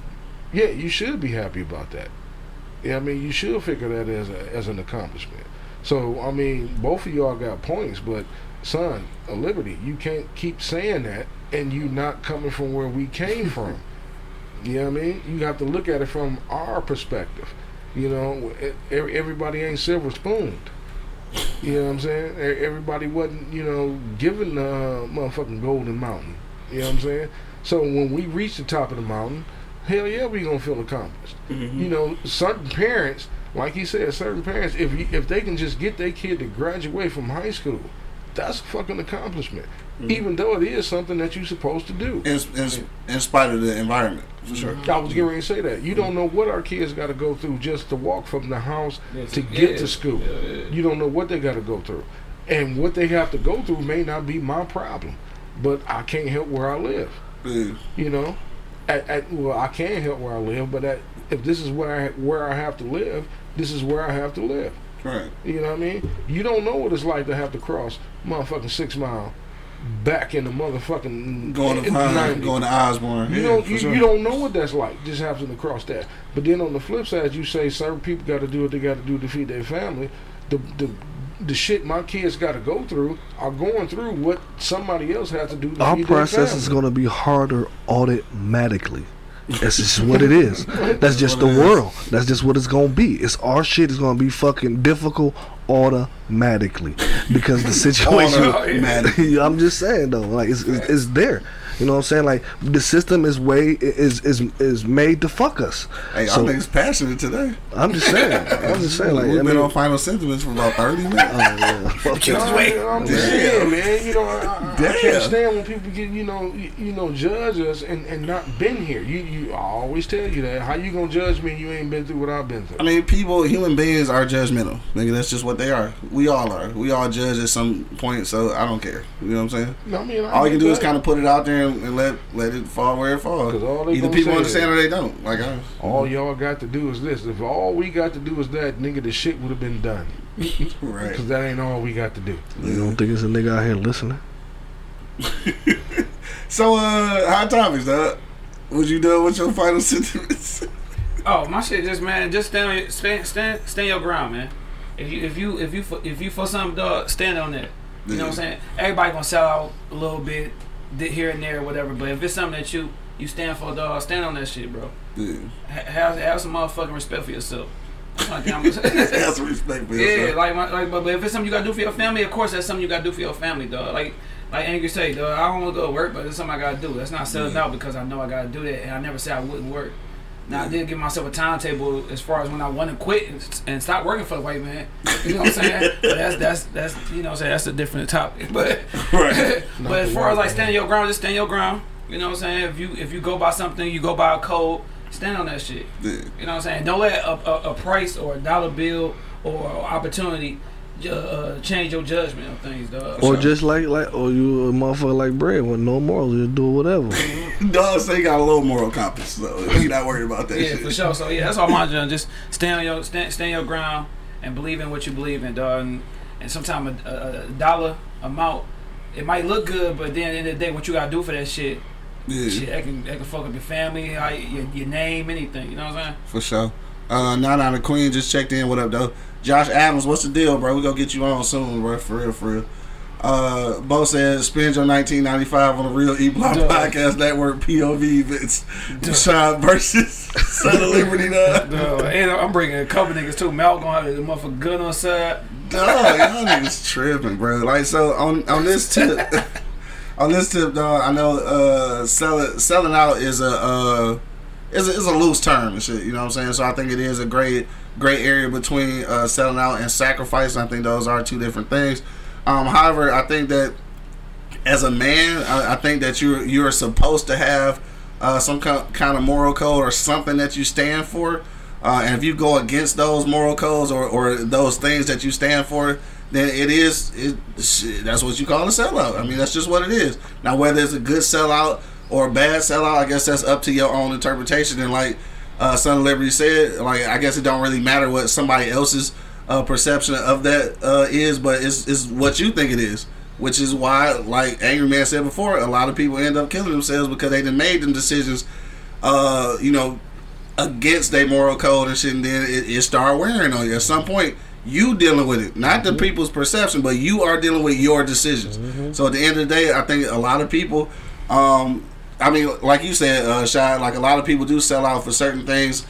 Yeah, you should be happy about that. Yeah, I mean you should figure that as a, as an accomplishment. So I mean, both of y'all got points, but son, a liberty, you can't keep saying that and you not coming from where we came from. You know what I mean? You have to look at it from our perspective. You know, everybody ain't silver spooned. You know what I'm saying? Everybody wasn't, you know, given the uh, motherfucking golden mountain. You know what I'm saying? So when we reach the top of the mountain, hell yeah, we gonna feel accomplished. Mm-hmm. You know, certain parents, like he said, certain parents, if you, if they can just get their kid to graduate from high school, that's a fucking accomplishment. Mm-hmm. Even though it is something that you're supposed to do. In, in, in spite of the environment, for sure. I was getting ready to say that. You don't know what our kids got to go through just to walk from the house Yes, to get yeah, to school. yeah, yeah. You don't know what they got to go through. And what they have to go through may not be my problem, but I can't help where I live. Yeah. You know, at, at, well, I can help where I live, but at, if this is where I where I have to live, this is where I have to live. Right. You know what I mean? You don't know what it's like to have to cross motherfucking six mile back in the motherfucking Going to Pine, going to Osborn. You yeah, don't for you, sure. you don't know what that's like. Just having to cross that. But then on the flip side, you say certain people got to do what they got to do to feed their family. The the the shit my kids got to go through are going through what somebody else has to do to Our feed their process is gonna be harder automatically. That's just what it is. That's just the world. That's just what it's gonna be. It's our shit is gonna be fucking difficult automatically because the situation. I'm just saying though, like it's, it's, it's there. You know what I'm saying? Like the system is way is is is made to fuck us. Hey, So- our niggas passionate today. I'm just saying. I'm just saying. Like We've I been mean, on final sentiments for about 30 minutes. oh, yeah. Fuck You that. know, I'm just saying, man. You know, I, I can't Damn. stand when people get you know you, you know judge us and, and not been here. You you I always tell you that. How you gonna judge me? You ain't been through what I've been through. I mean, people, human beings are judgmental. Nigga, that's just what they are. We all are. We all judge at some point, so I don't care. You know what I'm saying? No, I mean, I All you can do is kind of put it out there and, and let let it fall where it falls. 'Cause all Either people say understand is- or they don't. Like, I, All y'all got to do is this. If all we got to do is that, nigga, the shit would have been done. right. Because that ain't all we got to do. You don't think it's a nigga out here listening? So, uh, hot topics, dog. Was you done with your final sentiments? Oh, my shit, just man, just stand, on your- stand, stand, stand your ground, man. If you, if you, if you, for, if you for something, dog, stand on that. You know what I'm saying? Everybody gonna sell out a little bit th- here and there, or whatever. But if it's something that you, you stand for, dog, stand on that shit, bro. Yeah. Ha- Have, have some motherfucking respect for yourself. That's my thing. I'm gonna say. Have some respect for Yeah, like, my, like, but, but if it's something you gotta do for your family, of course that's something you gotta do for your family, dog. Like, like Angry say, dog, I don't want to go to work, but it's something I gotta do. That's not selling Yeah. out because I know I gotta do that, and I never said I wouldn't work. Now I did give myself a timetable as far as when I want to quit and, and stop working for the white man. You know what I'm saying? but that's that's that's you know what I'm saying that's a different topic. But Right. but as far as like standing your ground, just stand your ground. You know what I'm saying? If you if you go by something, you go by a code. Stand on that shit. Yeah. You know what I'm saying? Don't let a, a, a price or a dollar bill or opportunity uh, change your judgment on things, dog. Or just like like or you a motherfucker like bread with no morals, just do whatever. Dog say he got a little moral compass, so he not worried about that yeah, shit. for sure. So yeah, that's all my job. Just stand on your stand, stand your ground and believe in what you believe in, dog. And, and sometimes a, a, a dollar amount, it might look good, but then at the end of the day, what you gotta do for that shit, Yeah. shit, that can that can fuck up your family, your, your name, anything. You know what I'm saying? For sure. Uh, Nine the Queen just checked in. What up, though? Josh Adams, what's the deal, bro? We gonna get you on soon, bro. For real, for real. Uh, Bo says, spend your 1995 on the Real E Block. Podcast Network POV events. Deshaun versus Son of Liberty, dog. And I'm bringing a couple niggas too. Mal gonna have the motherfucker gun on side. Dog, y'all niggas tripping, bro. Like, so on on this tip, on this tip, dog, I know uh, selling selling out is a uh, is a, is a loose term and shit. You know what I'm saying? So I think it is a great great area between uh, selling out and sacrifice. I think those are two different things. Um, however, I think that as a man, I, I think that you're you're supposed to have uh, some kind of moral code or something that you stand for. Uh, and if you go against those moral codes or, or those things that you stand for, then it is it, that's what you call a sellout. I mean, that's just what it is. Now, whether it's a good sellout or a bad sellout, I guess that's up to your own interpretation. And like uh, Son of Liberty said, like I guess it don't really matter what somebody else's uh, perception of that uh, is, but it's, it's what you think it is. Which is why, like Angry Man said before, a lot of people end up killing themselves because they done made them decisions, uh, you know, against their moral code and shit, and then it, it start wearing on you. At some point, you dealing with it, not the people's perception, but you are dealing with your decisions. So at the end of the day, I think a lot of people, um, I mean, like you said, uh, Chi, like a lot of people do sell out for certain things.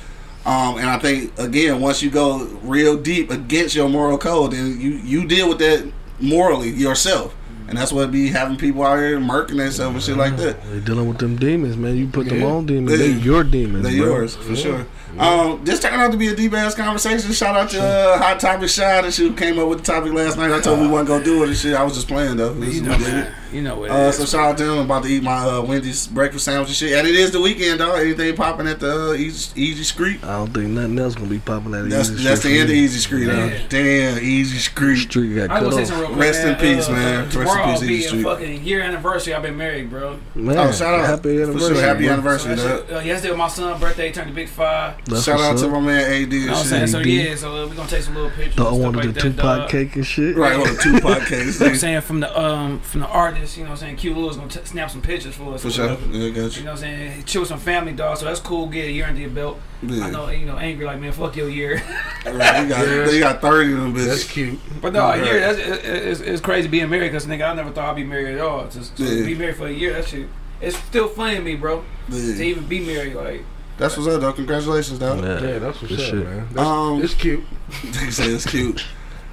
Um, and I think again, once you go real deep against your moral code, then you you deal with that morally yourself, and that's what be having people out here murking themselves and shit like that. They dealing with them demons, man. You put them Yeah. on demons. They Yeah. your demons, They're bro. yours for sure. Um, this turned out to be a deep ass conversation. Shout out to uh, Hot Topic Chi that she came up with the topic last night. I told me we wasn't gonna do it and shit. I was just playing though. This You is we did. man. You know what Uh, so shout out to him. I'm about to eat my uh, Wendy's breakfast sandwich and shit. And it is the weekend, dog. Anything popping at the uh, Easy, Easy Street? I don't think nothing else gonna be popping at of That's Easy that's the end of. Easy Street. Huh? Damn, Easy Street. Street got I cut was gonna off. real quick. Rest in peace, man. Rest in Tomorrow peace, will be Easy a Street. fucking year anniversary. I've been married, bro. Man, Oh, shout out. Happy anniversary. sure, happy bro. anniversary, So that dog. shit, uh, yesterday was my son's birthday. He turned the big five. That's Shout out to my man AD You and know what I'm saying? So yeah, so uh, we gonna take some little pictures. The and stuff one like with the Tupac cake and shit. Right on the Tupac case. You know what I'm saying from the um from the artist, you know what I'm saying. Q Lewis gonna t- snap some pictures for us. For or sure. whatever. Yeah, got You you. know what I'm saying? Chill with some family, dog. So that's cool. Get a year under your belt. I know, you know, angry like man, fuck your year. Right, you got, Yeah. you got 30 of them That's cute. but no, a year that's it, it's, it's crazy being married because nigga, I never thought I'd be married at all. Just to Yeah. be married for a year, that shit. It's still funny to me, bro. To even be married, like That's what's up, though. Congratulations, dog. Yeah, Yeah, that's what's good up, man. That's, Um, it's cute. He said it's cute.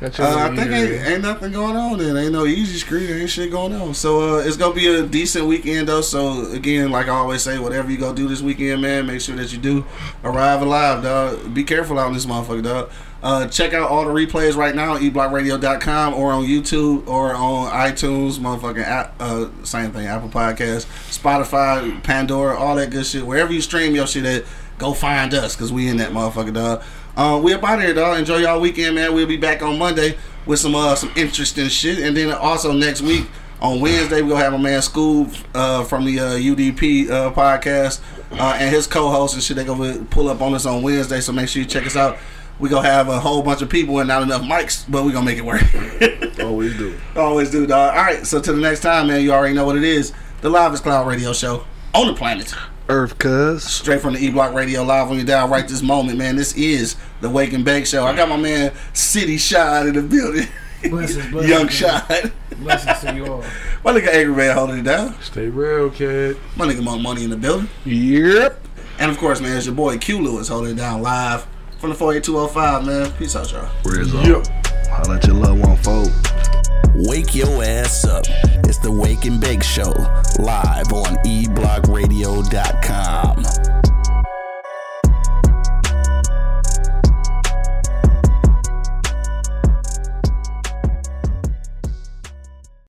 Uh, I think ain't, ain't nothing going on then. Ain't no easy screen. Ain't shit going on. So uh, it's gonna be a decent weekend though. So again, like I always say, whatever you go do this weekend, man, make sure that you do arrive alive, dog. Be careful out in this motherfucker, dog. Uh, check out all the replays right now on eblockradio.com or on YouTube or on iTunes, motherfucking app, uh, same thing, Apple Podcasts, Spotify, Pandora, all that good shit. Wherever you stream your shit at, go find us because we in that motherfucker, dog. Uh, we up out here, dog. Enjoy y'all weekend, man. We'll be back on Monday with some uh, some interesting shit. And then also next week on Wednesday, we'll have a man School uh, from the uh, UDP uh, podcast uh, and his co-host and shit. They gonna pull up on us on Wednesday, so make sure you check us out. We gonna have a whole bunch of people and not enough mics, but we gonna make it work. Always do. Always do, dog. All right, so till the next time, man. You already know what it is. The Livest Cloud Radio Show on the planet. Earth, cuz. Straight from the E Block Radio live on your dial right this moment, man. This is the Wake and Bake Show. I got my man City Shot in the building. Blessings, blessings, Young. Shot. Blessings to you all. My nigga Angry Man holding it down. Stay real, kid. My nigga Monk Money in the building. Yep. And of course, man, it's your boy Q Lewis holding it down live from the 48205, man. Peace out, y'all. Where's up? Holla at your love one, folks. Wake your ass up. It's the Wake and Bake Show, live on eblockradio.com.